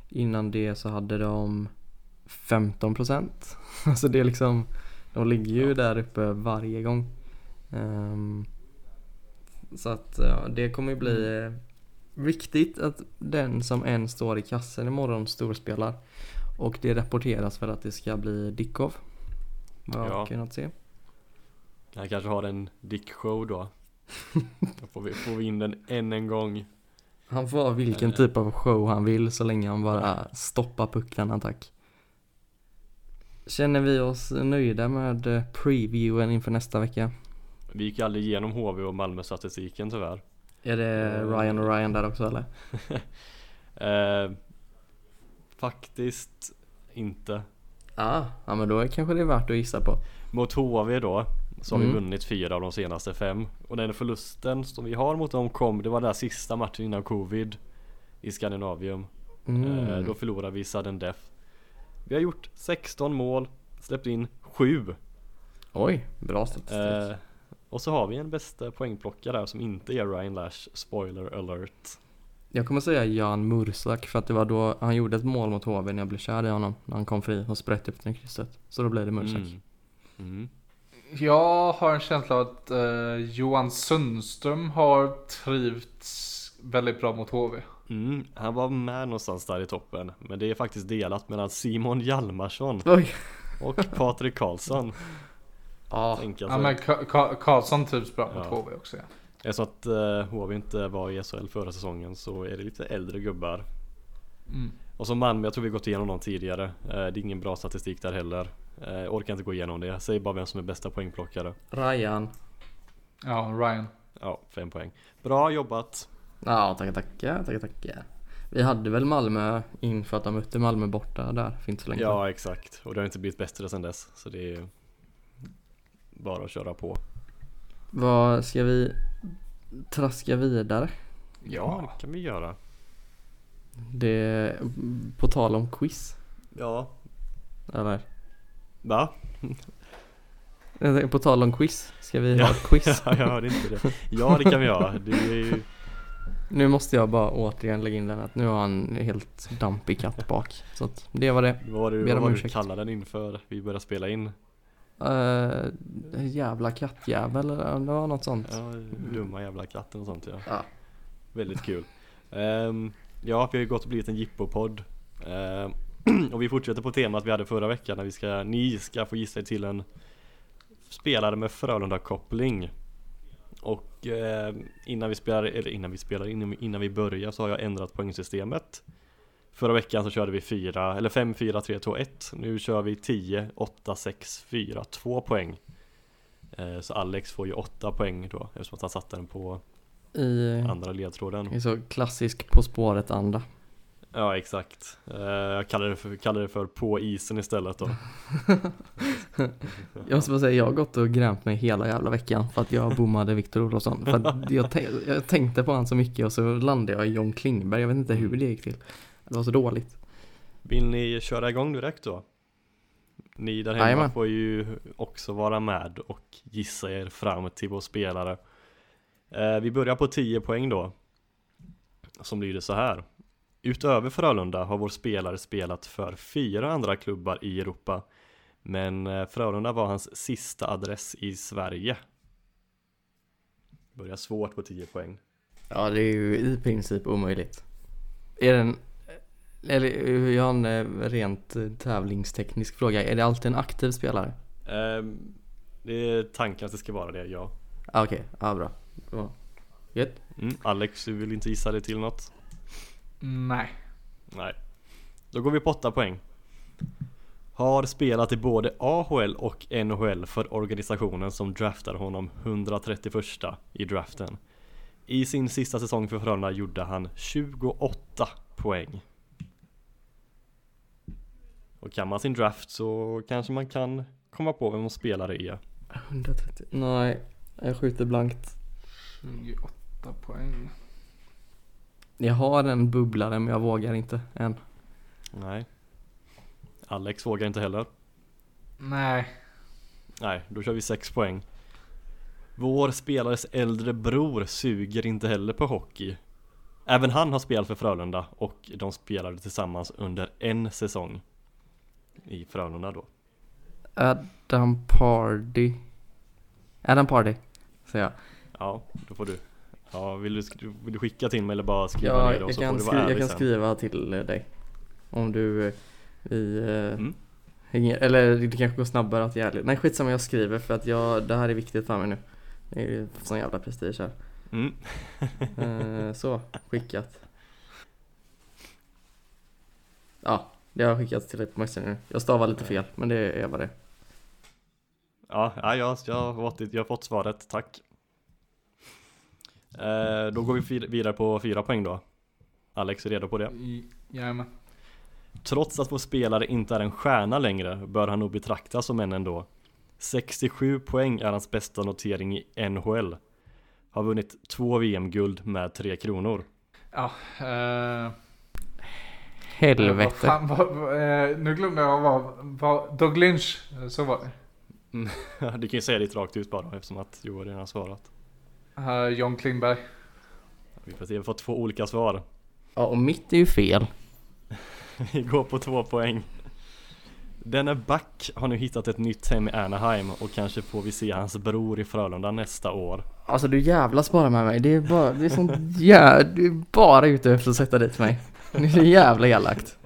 Speaker 1: Innan det så hade de 15% <laughs> Alltså det är liksom De ligger ju
Speaker 3: Ja.
Speaker 1: där uppe varje gång. Ehm, Så att ja, det kommer ju bli eh, viktigt att den som än står i kassen imorgon storspelar. Och det rapporteras väl att det ska bli Dickov Vad jag
Speaker 3: Ja.
Speaker 1: har kunnat se
Speaker 3: Han kanske har en dick show då. Då får vi, får vi in den än en gång.
Speaker 1: Han får ha vilken
Speaker 3: Eh.
Speaker 1: typ av show han vill så länge han bara stoppar pucklarna tack. Känner vi oss nöjda med eh, previewen inför nästa vecka?
Speaker 3: Vi gick aldrig igenom HV och Malmö statistiken tyvärr.
Speaker 1: Är det Ryan och Ryan där också eller? <laughs>
Speaker 3: Eh, faktiskt inte.
Speaker 1: Ah, ja men då kanske det är värt att gissa på.
Speaker 3: Mot HV då så har vi
Speaker 1: Mm.
Speaker 3: vunnit fyra av de senaste fem. Och den förlusten som vi har mot dem kom, det var den där sista matchen innan covid i Skandinavium.
Speaker 1: Mm.
Speaker 3: Eh, då förlorade vi sudden death. Vi har gjort 16 mål, släppt in 7.
Speaker 1: Oj, bra statistik.
Speaker 3: Eh, och så har vi en bästa poängplockare där som inte är Ryan Lash, spoiler alert.
Speaker 1: Jag kommer säga Jan Mursak för att det var då han gjorde ett mål mot HV när jag blev kär i honom. När han kom fri och sprätte upp den i krysset. Så då blev det Mursak.
Speaker 3: Mm. Mm.
Speaker 2: Jag har en känsla av att eh, Johan Sundström har trivts väldigt bra mot HV.
Speaker 3: Mm, han var med någonstans där i toppen Men det är faktiskt delat mellan Simon Hjalmarsson
Speaker 1: Oj!
Speaker 3: och Patrik Karlsson
Speaker 1: Ja.
Speaker 3: tänker jag
Speaker 2: Ja, men Ka- Ka- Karlsson trivs bra mot
Speaker 3: Ja.
Speaker 2: HV också. Ja.
Speaker 3: Eftersom att uh, HV inte var i SHL förra säsongen så är det lite äldre gubbar
Speaker 2: Mm.
Speaker 3: Och som Malmö, jag tror vi gått igenom dem tidigare Eh, Det är ingen bra statistik där heller uh, Orkar inte gå igenom det, säg bara vem som är bästa poängplockare
Speaker 1: Ryan.
Speaker 2: ja, Ryan.
Speaker 3: Ja, fem poäng Bra jobbat!
Speaker 1: Ja, tackar, tackar, tackar, tackar. Vi hade väl Malmö inför att de mötte Malmö borta där för inte så länge.
Speaker 3: Ja exakt, och det har inte blivit bättre sedan dess Så det är bara att köra på
Speaker 1: Vad ska vi traska vidare?
Speaker 3: Ja, det kan vi göra
Speaker 1: Det, på tal om quiz,
Speaker 3: Ja,
Speaker 1: eller?
Speaker 3: va? <laughs>
Speaker 1: På tal om quiz, ska vi
Speaker 3: Ja.
Speaker 1: ha ett quiz? <laughs>
Speaker 3: Ja, jag hörde inte det. Ja, det kan vi ha. Det är ju...
Speaker 1: Nu måste jag bara återigen lägga in den att nu har han helt dampig katt bak. Så att det var det.
Speaker 3: Vad var det,
Speaker 1: Ber
Speaker 3: vad
Speaker 1: om
Speaker 3: var det du kallade den inför vi började spela in?
Speaker 1: Uh, jävla kattjävel eller det var något sånt.
Speaker 3: Ja, dumma jävla katten och sånt ja.
Speaker 1: Ja.
Speaker 3: Väldigt kul. Ehm, ja, vi har ju gått och blivit en jippopodd. Ehm, <clears throat> och vi fortsätter på temat vi hade förra veckan när vi ska, ni ska få gissa er till en spelare med Frölunda-koppling. Och eh, innan vi spelar, eller innan vi spelar, innan, innan vi börjar så har jag ändrat poängsystemet. Förra veckan så körde vi 4, eller 5, 4, 3, 2, 1. Nu kör vi 10, 8, 6, 4, 2 poäng. Eh, så Alex får ju 8 poäng då eftersom att han satte den på
Speaker 1: I,
Speaker 3: andra ledtråden.
Speaker 1: i så klassisk På spåret-anda.
Speaker 3: Ja exakt. Eh, jag kallar det, för, kallar det för på isen istället då. <laughs>
Speaker 1: Jag måste bara säga, jag har gått och grämt mig hela jävla veckan för att jag bommade Viktor Olofsson. För att <laughs> jag, jag tänkte på han så mycket och så landade jag i John Klingberg. Jag vet inte hur det gick till. Det var så dåligt.
Speaker 3: Vill ni köra igång direkt då? Ni där hemma
Speaker 1: Jajamän.
Speaker 3: får ju också vara med och gissa er fram till vår spelare. Eh, vi börjar på 10 poäng då. Som lyder så här. Utöver Frölunda har vår spelare spelat för fyra andra klubbar i Europa. Men eh, Frölunda var hans sista adress i Sverige. Börjar svårt på 10 poäng.
Speaker 1: Ja, det är ju i princip omöjligt. Är den, eller jag har en eh, rent eh, tävlingsteknisk fråga. Är det alltid en aktiv spelare?
Speaker 3: Ehm, det är tanken att det ska vara det, ja.
Speaker 1: Ah, Okej, ja bra. Ja. Gött.
Speaker 3: Mm. Alex, du vill inte gissa dig till något?
Speaker 2: Nej.
Speaker 3: Nej. Då går vi på 8 poäng. Har spelat i både AHL och NHL för organisationen som draftar honom 131 i draften. I sin sista säsong för Frölunda gjorde han 28 poäng. Och kan man sin draft så kanske man kan komma på vem spelare är.
Speaker 1: 130. Nej, jag skjuter blankt.
Speaker 2: 28 poäng.
Speaker 1: Jag har en bubblare men jag vågar inte än.
Speaker 3: Nej. Alex vågar inte heller.
Speaker 2: Nej.
Speaker 3: Nej, då kör vi 6 poäng. Vår spelares äldre bror suger inte heller på hockey. Även han har spelat för Frölunda och de spelade tillsammans under en säsong. I Frölunda då.
Speaker 1: Adam Pardy. Adam Pardy, säger jag.
Speaker 3: Ja, då får du. Ja, vill du, vill du skicka till mig eller bara skriva
Speaker 1: Ja,
Speaker 3: ner det
Speaker 1: jag
Speaker 3: så
Speaker 1: kan,
Speaker 3: får du vara
Speaker 1: skri- jag kan
Speaker 3: sen.
Speaker 1: skriva till dig. Om du eh, vi, eh,
Speaker 3: Mm.
Speaker 1: hänger, eller det kanske går snabbare att jag är. Nej skitsamma jag skriver för att jag, det här är viktigt för mig nu. Det är sån jävla prestige här.
Speaker 3: Mm.
Speaker 1: Eh, så, skickat. Ja, det har skickats till dig på Messenger nu. Jag stavar lite fel, men det är vad det är.
Speaker 3: Ja, ja jag, jag, har fått, jag har fått svaret, tack. Eh, då går vi vidare på fyra poäng då. Alex, är redo på det?
Speaker 2: Jajamän.
Speaker 3: Trots att vår spelare inte är en stjärna längre bör han nog betraktas som en ändå. 67 poäng är hans bästa notering i NHL. Har vunnit två VM-guld med tre kronor.
Speaker 2: Ja, eh,
Speaker 1: Helvete.
Speaker 2: Vad fan, vad, vad, eh, nu glömde jag vad, vad Doug Lynch, eh, så var det. <laughs>
Speaker 3: du kan ju säga det rakt ut bara eftersom att Joel redan har svarat.
Speaker 2: Uh, John Klingberg.
Speaker 3: Vi får se, vi fått två olika svar.
Speaker 1: Ja, och mitt är ju fel. <laughs>
Speaker 3: Vi går på två poäng. Denne back har nu hittat ett nytt hem i Anaheim och kanske får vi se hans bror i Frölunda nästa år.
Speaker 1: Alltså du jävlas bara med mig. Det är bara, det är sånt jä... Du är bara ute efter att sätta dit mig. Det är så jävla elakt.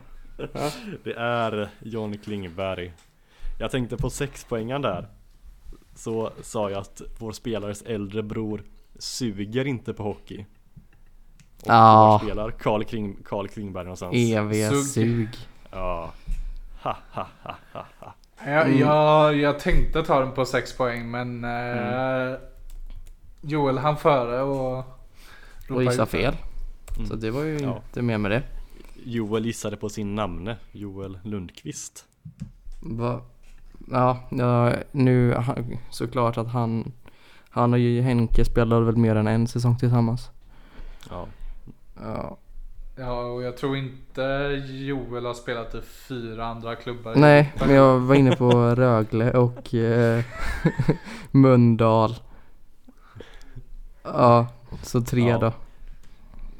Speaker 3: Det är John Klingberg. Jag tänkte på sexpoängen där. Så sa jag att vår spelares äldre bror suger inte på hockey. Och
Speaker 1: Ja.
Speaker 3: var spelar Carl, Kling, Klingberg någonstans?
Speaker 1: Eviga
Speaker 2: Sugg.
Speaker 1: sug.
Speaker 3: Ja. Ha, ha, ha, ha, ha.
Speaker 2: Jag,
Speaker 1: Mm.
Speaker 2: jag, jag tänkte ta den på 6 poäng men eh, Joel han före och
Speaker 1: Och
Speaker 2: ropade
Speaker 1: gissa
Speaker 2: ut det.
Speaker 1: fel.
Speaker 3: Mm.
Speaker 1: Så det var ju
Speaker 3: Ja.
Speaker 1: inte mer med det.
Speaker 3: Joel gissade på sin namne, Joel Lundqvist.
Speaker 1: Va? Ja, ja, nu såklart att han Han och Henke spelade väl mer än en säsong tillsammans.
Speaker 3: Ja.
Speaker 1: Ja.
Speaker 2: Ja och jag tror inte Joel har spelat i fyra andra klubbar.
Speaker 1: Nej, men jag var inne på Rögle och eh, <laughs> Mölndal. Ja, så tre
Speaker 3: Ja.
Speaker 1: då.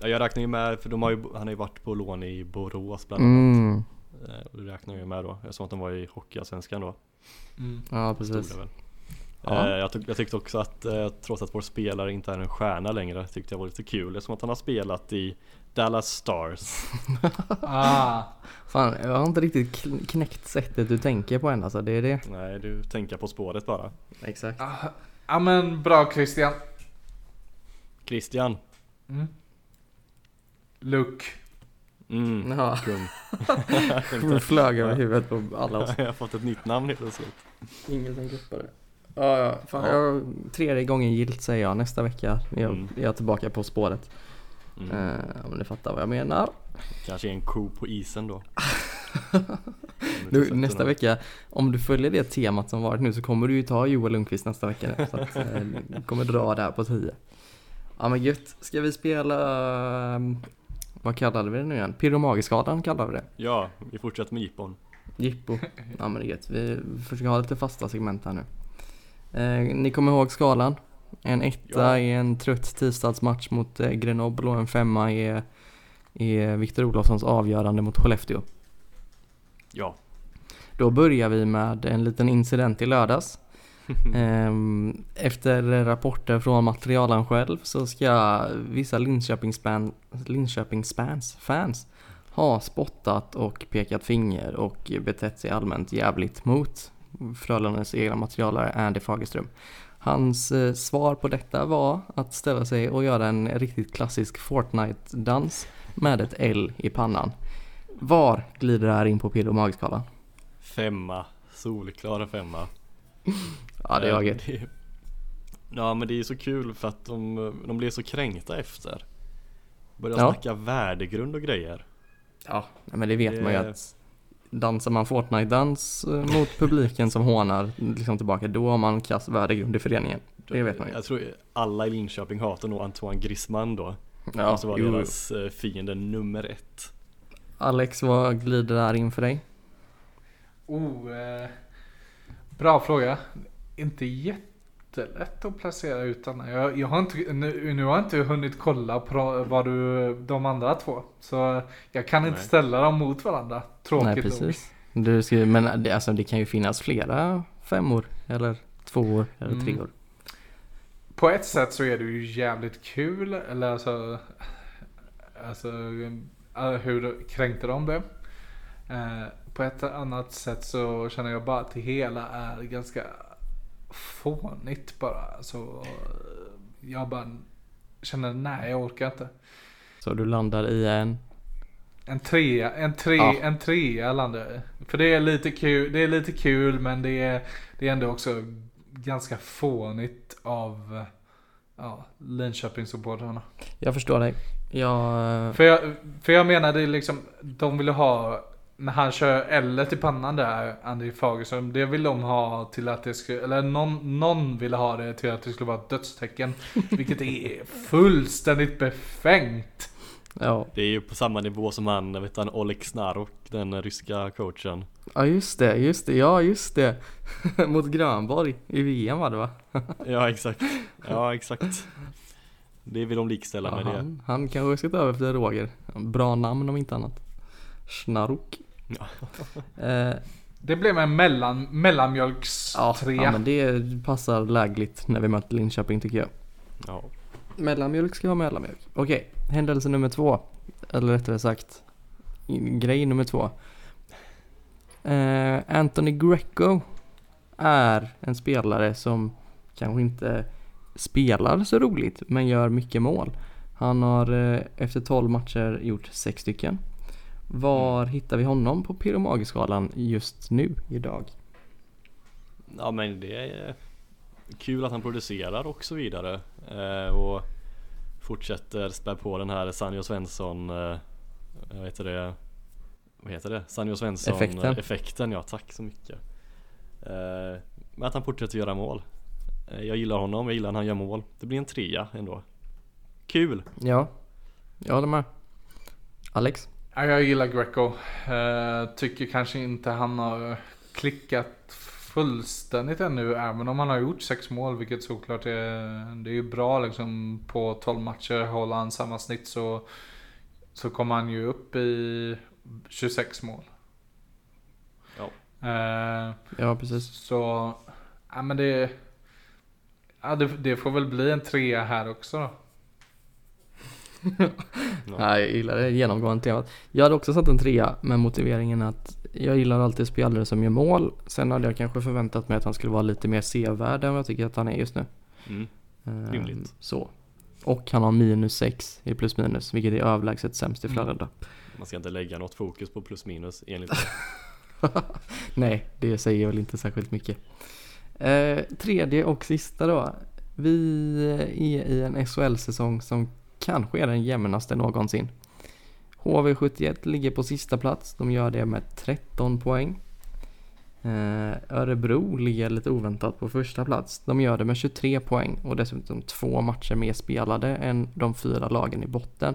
Speaker 3: Ja, Jag räknar ju med, för de har ju, han har ju varit på lån i Borås bland annat.
Speaker 1: Mm.
Speaker 3: Eh, Och det räknar jag ju med då, eftersom att de var i Hockeyallsvenskan då.
Speaker 2: Mm.
Speaker 1: Ja, precis.
Speaker 3: det.
Speaker 1: Ja.
Speaker 3: Eh, jag, tyck, jag tyckte också att eh, trots att vår spelare inte är en stjärna längre tyckte jag var lite kul eftersom att han har spelat i Dallas Stars. <laughs>
Speaker 2: Ah,
Speaker 1: Fan, jag har inte riktigt kn- knäckt sättet du tänker på än alltså, det är det.
Speaker 3: Nej, du tänker på spåret bara.
Speaker 1: Exakt.
Speaker 2: ah, ja men bra Christian.
Speaker 3: Christian.
Speaker 2: Mm. Luke.
Speaker 3: Mm,
Speaker 1: Ja,
Speaker 3: kung.
Speaker 1: det <laughs> flög över huvudet på alla oss. <laughs>
Speaker 3: jag har fått ett nytt namn helt plötsligt.
Speaker 1: Ingen tänker på det. Ja, ja. Fan,
Speaker 3: Ja.
Speaker 1: Jag, tredje gången gilt säger jag. Nästa vecka är jag,
Speaker 3: Mm.
Speaker 1: är jag tillbaka på spåret.
Speaker 3: Mm.
Speaker 1: Eh, om ni fattar vad jag menar.
Speaker 3: Kanske en ko på isen då. <laughs>
Speaker 1: Du, nästa vecka, om du följer det temat som varit nu så kommer du ju ta Joel Lundqvist nästa vecka. nu. Så att, eh, du kommer dra där på 10. Ja men gött. Ska vi spela, ehm, vad kallade vi det nu igen? Pyromagiskalan kallade vi det.
Speaker 3: Ja, vi fortsätter med jippon.
Speaker 1: Jippo. <laughs> Ja men det är gött. Vi försöker ha lite fasta segment här nu. Eh, ni kommer ihåg skalan? En etta
Speaker 3: Ja.
Speaker 1: är en trött tisdagsmatch mot eh, Grenoble och en femma är, är Viktor Olofssons avgörande mot Skellefteå.
Speaker 3: Ja.
Speaker 1: Då börjar vi med en liten incident i lördags. <laughs> Ehm, Efter rapporter från materialen själv så ska vissa Linköpingsfans, fans ha spottat och pekat finger och betett sig allmänt jävligt mot Frölundas egna materialare Andy Fagerström. Hans eh, svar på detta var att ställa sig och göra en riktigt klassisk Fortnite-dans med ett L i pannan. Var glider det här in på Pilo Magskalan?
Speaker 3: Femma. Solklara femma. <laughs>
Speaker 1: Ja det var
Speaker 3: Eh,
Speaker 1: gött.
Speaker 3: det- Ja men det är så kul för att de, de blir så kränkta efter. Börjar
Speaker 1: Ja.
Speaker 3: snacka värdegrund och grejer.
Speaker 1: Ja, men det vet man ju
Speaker 3: Det-
Speaker 1: att dansar man Fortnite-dans eh, mot publiken som hånar liksom tillbaka, då har man kass värdegrund i föreningen. Det vet man ju.
Speaker 3: Jag tror alla i Linköping hatar nog Antoine Griezmann då.
Speaker 1: Ja,
Speaker 3: Måste vara
Speaker 1: jo.
Speaker 3: deras eh, fiende nummer ett.
Speaker 1: Alex, vad glider där in för dig?
Speaker 2: Oh, eh, bra fråga. Inte jättelätt att placera utan. Jag, jag har inte, nu, nu har jag inte hunnit kolla på vad du, de andra två. Så jag kan inte
Speaker 3: Nej.
Speaker 2: ställa dem mot varandra. Tråkigt
Speaker 1: Nej,
Speaker 2: nog.
Speaker 1: precis. Du ska, men det, alltså, det kan ju finnas flera femmor, eller tvåor, eller
Speaker 2: Mm.
Speaker 1: treor.
Speaker 2: På ett sätt så är det ju jävligt kul. Eller alltså. Alltså eh, hur kränkte de det? Eh, på ett annat sätt så känner jag bara att det hela är ganska fånigt bara. Så eh, jag bara känner nej jag orkar inte.
Speaker 1: Så du landar i en...
Speaker 2: En trea, en, tre,
Speaker 1: Ja.
Speaker 2: en trea landar jag i. För det är lite kul, det är lite kul men det är, det är ändå också ganska fånigt av ja, Linköpingssupportrarna.
Speaker 1: Jag förstår dig. Jag...
Speaker 2: För jag, för jag menar det liksom, de ville ha, när han kör L i pannan där, Andy Fagerström, det vill de ha till att det skulle, eller någon, någon ville ha det till att det skulle vara ett dödstecken. <laughs> vilket är fullständigt befängt.
Speaker 1: Ja.
Speaker 3: Det är ju på samma nivå som han, vet han, Oleg Snarok, den ryska coachen
Speaker 1: ja, just det, just det, ja just det. <laughs> Mot Grönborg i VM var det va? <laughs>
Speaker 3: Ja exakt, ja exakt Det vill de likställa
Speaker 1: Ja,
Speaker 3: med det
Speaker 1: han, han kanske ska ta över efter Roger. Bra namn om inte annat. Snarok.
Speaker 3: Ja.
Speaker 1: Eh,
Speaker 2: Det blev en mellan, mellanmjölks
Speaker 1: ja, men det passar lägligt när vi möter Linköping tycker jag.
Speaker 3: Ja,
Speaker 1: Mellanmjölk ska vara mellanmjölk. Okej, händelse nummer två. Eller rättare sagt, grej nummer två. Eh, Anthony Greco är en spelare som kanske inte spelar så roligt, men gör mycket mål. Han har eh, efter 12 matcher gjort sex stycken. Var hittar vi honom på Pirro Mage-skalan just nu, idag?
Speaker 3: ja men det är kul att han producerar och så vidare eh, Och fortsätter spä på den här Sanjo Svensson eh, Vad heter det? Vad heter det? Sanjo Svensson
Speaker 1: Effekten.
Speaker 3: Effekten ja, tack så mycket eh, Men att han fortsätter göra mål eh, Jag gillar honom, jag gillar när han gör mål Det blir en trea ändå Kul!
Speaker 1: Ja, jag håller med. Alex?
Speaker 2: Ja, jag gillar Greco. Eh, tycker kanske inte han har klickat fullständigt ännu. Även om han har gjort sex mål. Vilket såklart är, det är ju bra liksom. På 12 matcher håller han samma snitt så, så kommer han ju upp i 26 mål.
Speaker 3: Ja.
Speaker 2: Eh,
Speaker 1: Ja, precis.
Speaker 2: så, ja men det, ja, det, det får väl bli en trea här också då. <laughs>
Speaker 1: Nej, jag gillar det genomgående temat. Jag hade också satt en trea med motiveringen att jag gillar alltid spelare som gör mål. Sen hade jag kanske förväntat mig att han skulle vara lite mer sevärd än vad jag tycker att han är just nu.
Speaker 3: Mm.
Speaker 1: Ehm. Så. Och han har minus 6 i plus minus, vilket är överlägset sämst i
Speaker 2: Mm.
Speaker 1: Frölunda.
Speaker 3: Man ska inte lägga något fokus på plus minus enligt. <laughs>
Speaker 1: Nej, det säger väl inte särskilt mycket. Eh, tredje och sista då. Vi är i en SHL-säsong som kanske är den jämnaste någonsin. HV71 ligger på sista plats. De gör det med 13 poäng. Eh, Örebro ligger lite oväntat på första plats. De gör det med 23 poäng och dessutom två matcher mer spelade än de fyra lagen i botten.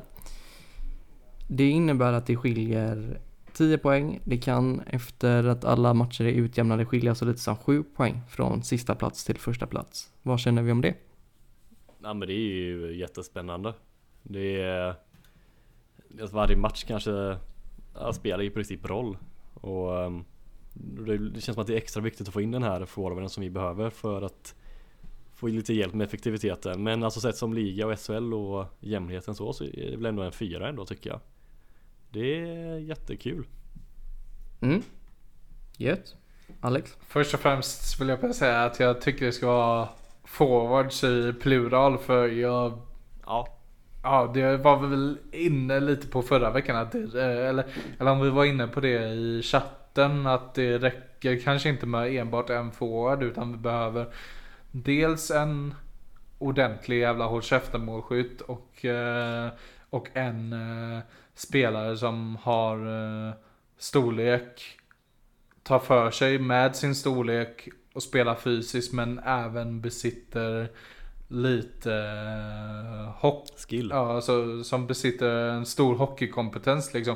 Speaker 1: Det innebär att det skiljer 10 poäng. Det kan efter att alla matcher är utjämnade skilja så lite som 7 poäng från sista plats till första plats. Vad känner vi om det?
Speaker 3: Ja men det är ju jättespännande det är att Varje match kanske ja, spelar i princip roll Och ehm, det, det känns som att det är extra viktigt att få in den här forwarden som vi behöver för att Få lite hjälp med effektiviteten Men alltså sett som liga och SHL och jämnheten så så är det väl ändå en fyra ändå tycker jag Det är jättekul
Speaker 1: Mm. Gött. Alex?
Speaker 2: Först och främst vill jag bara säga att jag tycker det ska vara forwards i plural för jag
Speaker 3: Ja
Speaker 2: Ja, det var vi väl inne lite på förra veckan att det, eh, eller, eller om vi var inne på det i chatten att det räcker kanske inte med enbart en forward utan vi behöver dels en ordentlig jävla håll käften målskytt och, eh, och en eh, spelare som har storlek, tar för sig med sin storlek och spelar fysiskt men även besitter lite eh, hopp
Speaker 3: Skill
Speaker 2: Ja, alltså som besitter en stor hockeykompetens liksom.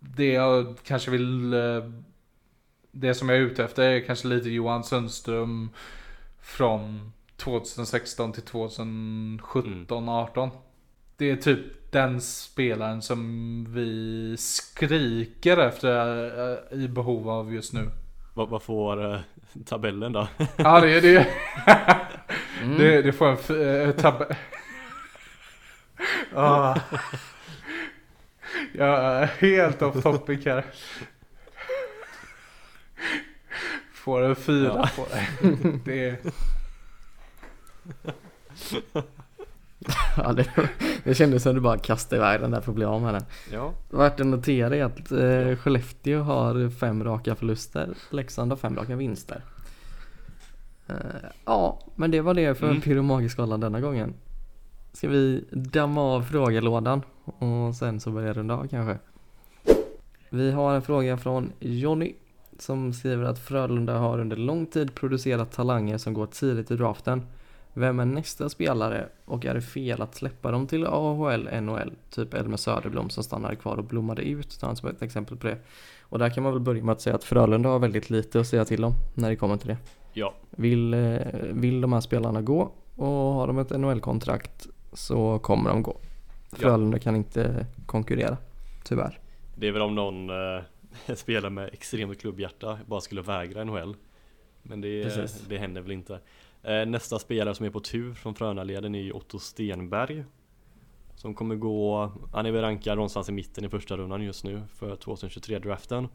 Speaker 2: Det jag kanske vill... eh, Det som jag är ute efter är kanske lite Johan Sundström från 2016 till 2017, 18. Det är typ den spelaren som vi skriker efter eh, i behov av just nu.
Speaker 3: Vad, vad får tabellen då?
Speaker 2: Ja, det är det. <laughs> <laughs>
Speaker 1: Mm.
Speaker 2: Det, det får en f- eh, tab... <laughs> ah. Jag är helt off topic här. Får en fyra
Speaker 3: Ja.
Speaker 2: på det. det är... <laughs>
Speaker 1: Ja, det, det kändes som du bara kastade iväg den där för att bli av med den.
Speaker 3: Ja
Speaker 1: Värt att notera är att eh, Skellefteå har fem raka förluster. Leksand har fem raka vinster. Eh, ja, men det var det för
Speaker 3: Mm.
Speaker 1: Pyro Magiskalan denna gången. Ska vi damma av frågelådan och sen så börja runda av kanske? Vi har en fråga från Jonny som skriver att Frölunda har under lång tid producerat talanger som går tidigt i draften. Vem är nästa spelare och är det fel att släppa dem till AHL, NHL, typ Elmer Söderblom som stannade kvar och blommade ut, som ett exempel på det. Och där kan man väl börja med att säga att Frölunda har väldigt lite att säga till om när det kommer till det.
Speaker 3: Ja,
Speaker 1: Vill, eh, vill de här spelarna gå och har de ett NHL-kontrakt så kommer de gå. Frölunda kan inte konkurrera, tyvärr.
Speaker 3: det är väl om någon eh, <laughs> spelare med extremt klubbhjärta bara skulle vägra NHL. Men det,
Speaker 1: Precis.
Speaker 3: det händer väl inte. Eh, nästa spelare som är på tur från Frölunda-leden är ju Otto Stenberg. Som kommer gå, han är väl rankad någonstans i mitten i första rundan just nu för 2023-draften.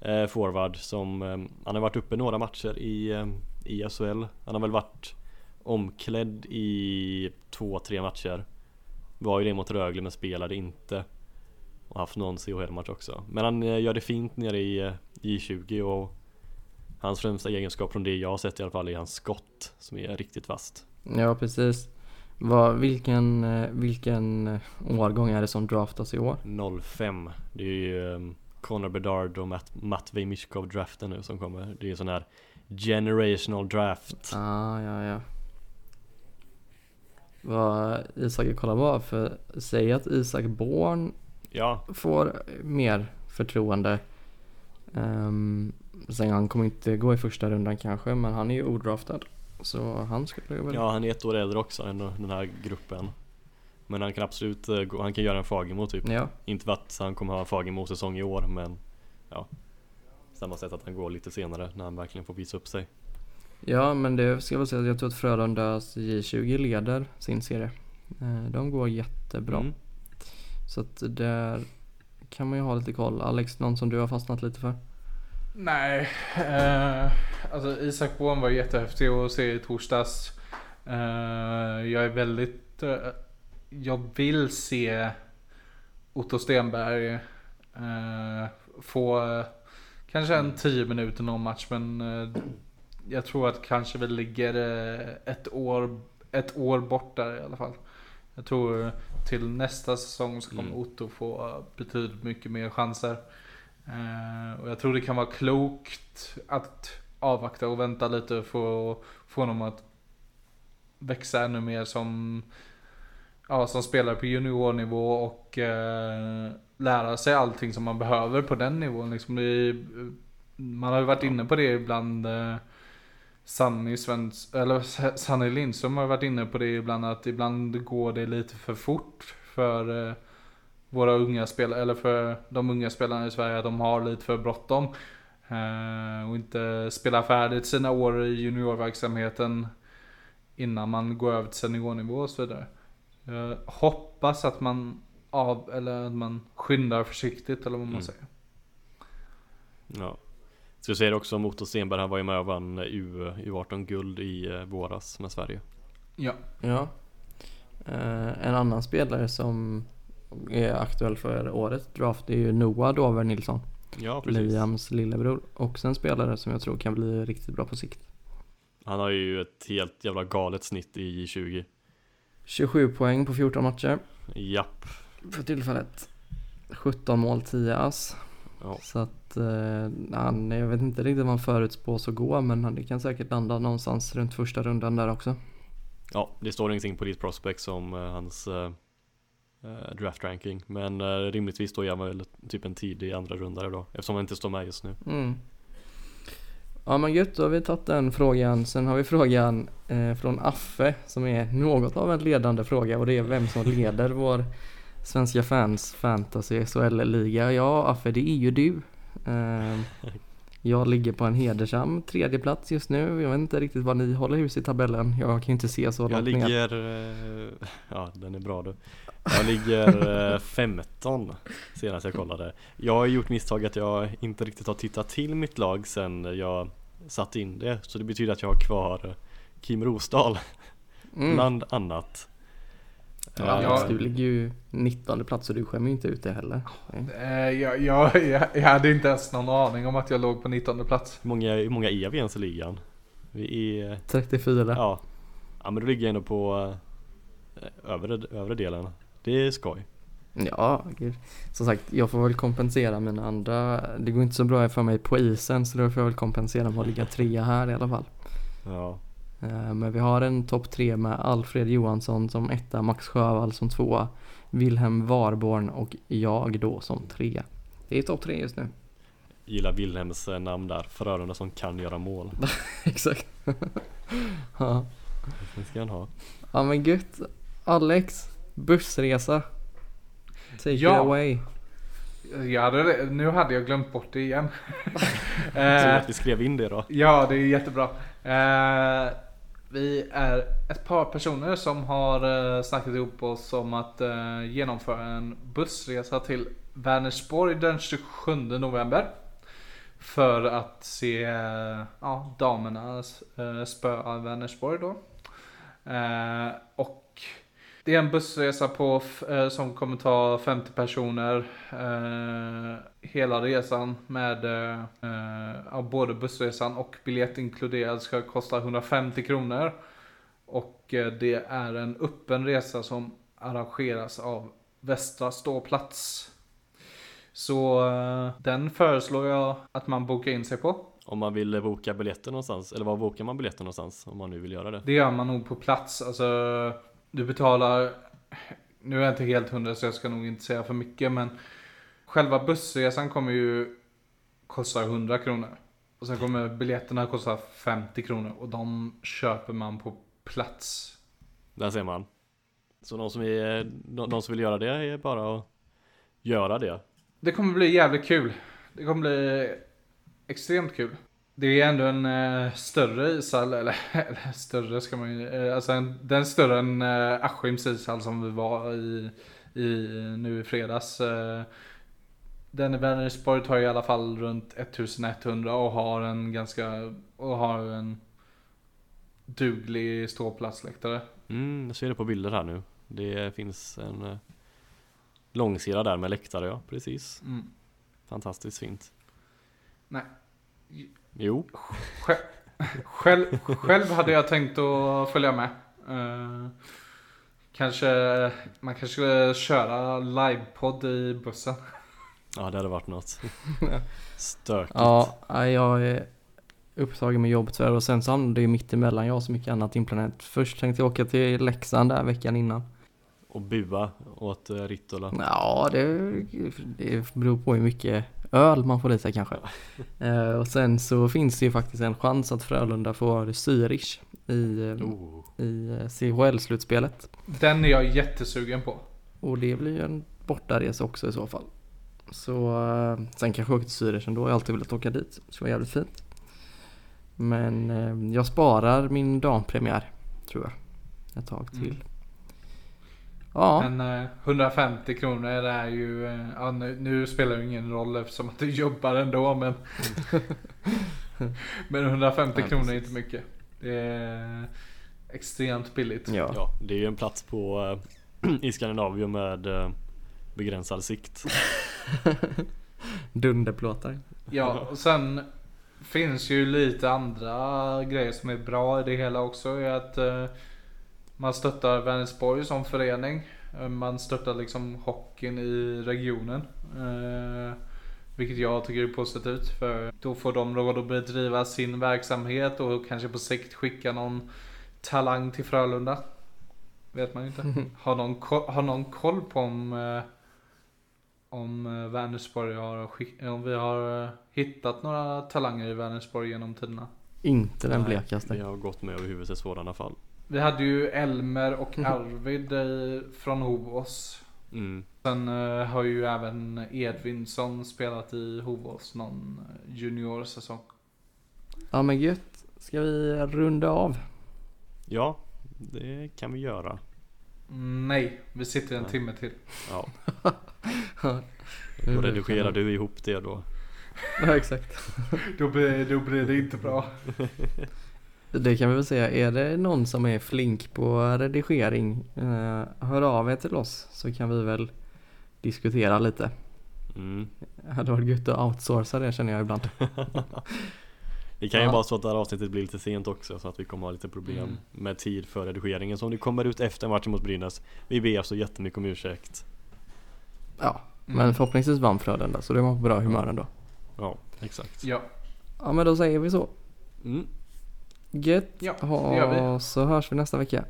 Speaker 3: Eh, forward som, eh, han har varit uppe några matcher i, eh, i SHL. Han har väl varit omklädd i två, tre matcher. Var ju det mot Rögle men spelade inte. Och haft någon CHL-match också. Men han eh, gör det fint nere i eh, J20 och Hans främsta egenskap från det jag har sett i alla fall är hans skott som är riktigt vasst.
Speaker 1: Ja, precis. Vad, vilken, eh, vilken eh, årgång är det som draftas i år?
Speaker 3: 05 Det är ju um, Connor Bedard och Matt, Matvej Mishkov draften nu som kommer. Det är sån här generational draft.
Speaker 1: Ah, ja, ja. Vad Isak kollar bara för säg att Isak Born
Speaker 3: Ja,
Speaker 1: får mer förtroende. Um, sen han kommer inte gå i första rundan kanske, men han är ju odraftad. Så han skulle väl...
Speaker 3: ja, han är ett år äldre också än den här gruppen. Men han kan absolut eh, han kan göra en Fagemo typ.
Speaker 1: ja.
Speaker 3: Inte för att han kommer ha en Fagemo säsong i år men ja. Samma sätt att han går lite senare när han verkligen får visa upp sig.
Speaker 1: Ja, men det ska jag väl säga att jag tror att Frölundas J20 leder sin serie. Eh, De går jättebra.
Speaker 3: Mm.
Speaker 1: Så att där kan man ju ha lite koll. Alex, någon som du har fastnat lite för?
Speaker 2: Nej, eh, alltså Isak Bohm var jättehäftig att se i torsdags. Eh, jag är väldigt, eh, jag vill se Otto Stenberg eh, få eh, kanske en 10 minuter någon match men eh, jag tror att kanske vi ligger eh, ett år, ett år bort där i alla fall. Jag tror till nästa säsong så kommer
Speaker 3: Mm.
Speaker 2: Otto få betydligt mycket mer chanser. Eh, och jag tror det kan vara klokt att avvakta och vänta lite för att få honom att växa ännu mer som, ja, som spelare på juniornivå och eh, lära sig allting som man behöver på den nivån. Liksom det man har ju varit inne på det ibland. Eh, Sanny Svens, eller Sanny Lindström har varit inne på det ibland att ibland går det lite för fort för eh, våra unga spelare, eller för de unga spelarna i Sverige, att de har lite för bråttom. Eh, och inte spela färdigt sina år i juniorverksamheten innan man går över till seniornivå och så vidare. Jag hoppas att man av, eller att man skyndar försiktigt eller vad man
Speaker 3: Mm.
Speaker 2: säger.
Speaker 3: Ja. Så jag säger också om Otto Stenberg, han var ju med och vann U, U18 guld i eh, våras med Sverige.
Speaker 2: Ja.
Speaker 1: Ja. Eh, en annan spelare som är aktuell för årets draft är ju Noah Dover Nilsson.
Speaker 3: Ja precis.
Speaker 1: Liams lillebror. Också en spelare som jag tror kan bli riktigt bra på sikt.
Speaker 3: Han har ju ett helt jävla galet snitt i 20
Speaker 1: 27 poäng på 14 matcher
Speaker 3: Japp.
Speaker 1: för tillfället. 17 mål, 10 ass.
Speaker 3: Ja.
Speaker 1: Så att eh, han, jag vet inte riktigt vad han förutspås att gå men han det kan säkert landa någonstans runt första rundan där också.
Speaker 3: Ja, det står ingenting på ditt prospects om eh, hans eh, eh, draft ranking. Men eh, rimligtvis då är han väl typ en tidig andra rundare då. Eftersom han inte står med just nu.
Speaker 1: Mm. Ja men gött, då har vi tagit den frågan. Sen har vi frågan eh, från Affe som är något av en ledande fråga och det är vem som leder <laughs> vår Svenska fans fantasy SHL-liga. Ja Affe, det är ju du. Eh, jag ligger på en hedersam tredje plats just nu. Jag vet inte riktigt var ni håller hus i tabellen. Jag kan ju inte se så
Speaker 3: Jag
Speaker 1: långt ner.
Speaker 3: ligger, eh, <laughs> ja den är bra du. Jag ligger eh, 15 senast jag kollade. Jag har gjort misstag att jag inte riktigt har tittat till mitt lag sen jag satte in det. Så det betyder att jag har kvar eh, Kim Rosdahl
Speaker 1: Mm.
Speaker 3: bland annat.
Speaker 1: Ja,
Speaker 3: Eh,
Speaker 1: Alex, du ligger ju 19 plats och du skämmer ju inte ut det heller. Nej.
Speaker 2: Eh, jag, jag, jag, jag hade inte ens någon aning om att jag låg på 19 plats.
Speaker 3: Hur många, hur många är vi ens i ligan? Vi är
Speaker 1: 34.
Speaker 3: Ja, ja men då ligger jag ändå på eh, övre, övre delen. Det är skoj.
Speaker 1: Ja, gud. Som sagt, jag får väl kompensera mina andra. Det går inte så bra för mig på isen så då får jag väl kompensera med att ligga trea här i alla fall.
Speaker 3: Ja,
Speaker 1: Eh, Men vi har en topp tre med Alfred Johansson som etta, Max Sjövall som tvåa, Wilhelm Warborn och jag då som trea. Det är topp tre just nu.
Speaker 3: gillar Wilhelms eh, namn där. Frölunda som kan göra mål. <laughs>
Speaker 1: Exakt. <laughs> ja.
Speaker 3: Det ska han ha.
Speaker 1: ja men gött. Alex, bussresa. Take
Speaker 2: Ja.
Speaker 1: it away.
Speaker 2: Jag hade, nu hade jag glömt bort det igen. <laughs>
Speaker 3: Tur att vi skrev in det då.
Speaker 2: Ja, det är jättebra. Eh, vi är ett par personer som har eh, snackat ihop oss om att eh, genomföra en bussresa till Vänersborg den 27 november. För att se ja, damerna spöa Vänersborg då. Och det är en bussresa på, eh, som kommer ta 50 personer. Eh, hela resan med eh, eh, både bussresan och biljett inkluderad ska kosta 150 kronor. Och eh, det är en öppen resa som arrangeras av Västra ståplats. Så eh, den föreslår jag att man bokar in sig på.
Speaker 3: Om man vill boka biljetter någonstans. Eller var bokar man biljetter någonstans? Om man nu vill göra det.
Speaker 2: Det gör man nog på plats. Alltså, du betalar, nu är jag inte helt hundra så jag ska nog inte säga för mycket men själva bussresan kommer ju kosta 100 kronor. Och sen kommer biljetterna kosta 50 kronor och de köper man på plats.
Speaker 3: Där ser man. Så de som, är, de, som vill göra det är bara att göra det.
Speaker 2: Det kommer bli jävligt kul. Det kommer bli extremt kul. Det är ändå en eh, större ishall, eller, eller <laughs> större ska man ju, eh, alltså en, den är större än eh, Askims ishall som vi var i, i nu i fredags. Eh, den i Vänersborg tar i alla fall runt 1100 och har en ganska, och har en duglig ståplatsläktare.
Speaker 3: Mm, jag ser det på bilder här nu. Det finns en eh, långsida där med läktare ja, precis.
Speaker 2: Mm.
Speaker 3: Fantastiskt fint.
Speaker 2: Nej.
Speaker 3: Jo,
Speaker 2: Själv, själv, själv hade jag tänkt att följa med. Eh, kanske, man kanske skulle köra livepodd i bussen.
Speaker 3: ja det hade varit något. Stökigt.
Speaker 1: Ja, jag är upptagen med jobb tyvärr och sen så hamnade det ju mitt emellan jag har så mycket annat inplanerat. Först tänkte jag åka till Leksand där veckan innan.
Speaker 3: Och bua åt uh, Rittola.
Speaker 1: Ja, det, det beror på hur mycket öl man får i sig kanske. <laughs> Eh, och sen så finns det ju faktiskt en chans att Frölunda får Zürich i, eh,
Speaker 3: Oh.
Speaker 1: i eh, CHL-slutspelet.
Speaker 2: Den är jag jättesugen på.
Speaker 1: Och det blir ju en bortaresa också i så fall. Så eh, sen kanske jag åker till Zürich ändå. Jag har alltid velat åka dit. Det skulle vara jävligt fint. Men eh, jag sparar min dampremiär tror jag. Ett tag till.
Speaker 2: Mm.
Speaker 1: Ja,
Speaker 2: Men eh, 150 kronor är ju, eh, ja, nu, nu spelar det ingen roll eftersom att du jobbar ändå men <laughs> Men 150
Speaker 1: Ja,
Speaker 2: kronor är inte mycket. Det är extremt billigt.
Speaker 1: ja.
Speaker 3: Ja, det är ju en plats på eh, <clears throat> i Skandinavien med eh, begränsad sikt. <laughs>
Speaker 1: Dunderplåtar.
Speaker 2: Ja, och sen finns ju lite andra grejer som är bra i det hela också. Är att eh, man stöttar Vänersborg som förening. Eh, Man stöttar liksom hockeyn i regionen. Eh, vilket jag tycker är positivt för då får de råd att bedriva sin verksamhet och kanske på sikt skicka någon talang till Frölunda. Vet man inte. <laughs> Har någon, ko- har någon koll på om eh, om eh, Vänersborg har om vi har hittat några talanger i Vänersborg genom tiderna.
Speaker 1: Inte den
Speaker 3: Nej,
Speaker 1: blekaste.
Speaker 3: Det har gått med över huvudet i sådana fall.
Speaker 2: Vi hade ju Elmer och Arvid eh, från Hovås.
Speaker 3: Mm.
Speaker 2: Sen eh, har ju även Edvinsson spelat i Hovås någon eh, juniorsäsong.
Speaker 1: Ja men gött. Ska vi runda av?
Speaker 3: Ja, det kan vi göra.
Speaker 2: Mm, Nej, vi sitter en
Speaker 3: Nej.
Speaker 2: timme till.
Speaker 3: Ja,
Speaker 1: Ja, <laughs>
Speaker 3: då redigerar du ihop det då.
Speaker 1: Ja exakt. <laughs>
Speaker 2: Då blir, då blir det inte bra. <laughs>
Speaker 1: Det kan vi väl säga. Är det någon som är flink på redigering, eh, hör av er till oss så kan vi väl diskutera lite.
Speaker 3: Mm.
Speaker 1: Det hade varit gött att outsourca det känner jag ibland. <laughs>
Speaker 3: Det kan ju
Speaker 1: Ja.
Speaker 3: vara så att det här avsnittet blir lite sent också så att vi kommer ha lite problem
Speaker 2: Mm.
Speaker 3: med tid för redigeringen Så om det kommer ut efter matchen mot Brynäs Vi ber så jättemycket om ursäkt
Speaker 1: Ja,
Speaker 2: Mm.
Speaker 1: men förhoppningsvis vann Frölunda så det var på bra humör ändå.
Speaker 3: Ja, exakt
Speaker 2: Ja,
Speaker 1: Ja men då säger vi så.
Speaker 3: mm.
Speaker 1: Gött.
Speaker 2: Ja,
Speaker 1: ha,
Speaker 2: det gör vi.
Speaker 1: Så hörs vi nästa vecka.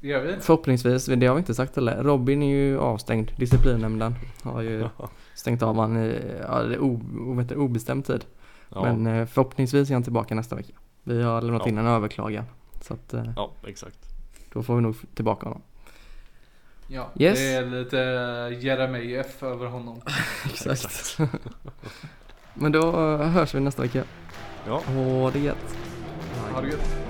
Speaker 2: det gör vi.
Speaker 1: Förhoppningsvis, det har vi inte sagt heller. Robin är ju avstängd. Disciplinnämnden har ju <laughs> stängt av han i ja, det är o, vet obestämd tid.
Speaker 3: Ja,
Speaker 1: Men eh, förhoppningsvis är han tillbaka nästa vecka. Vi har lämnat
Speaker 3: Ja.
Speaker 1: in en överklagan. Så att eh,
Speaker 3: ja exakt
Speaker 1: då får vi nog tillbaka honom.
Speaker 2: Ja,
Speaker 1: Yes.
Speaker 2: det är lite Jeremejeff över honom. <laughs>
Speaker 1: Exakt. <laughs> Men då eh, hörs vi nästa vecka.
Speaker 3: Ja,
Speaker 1: Ha det gött.
Speaker 2: Ha det gött.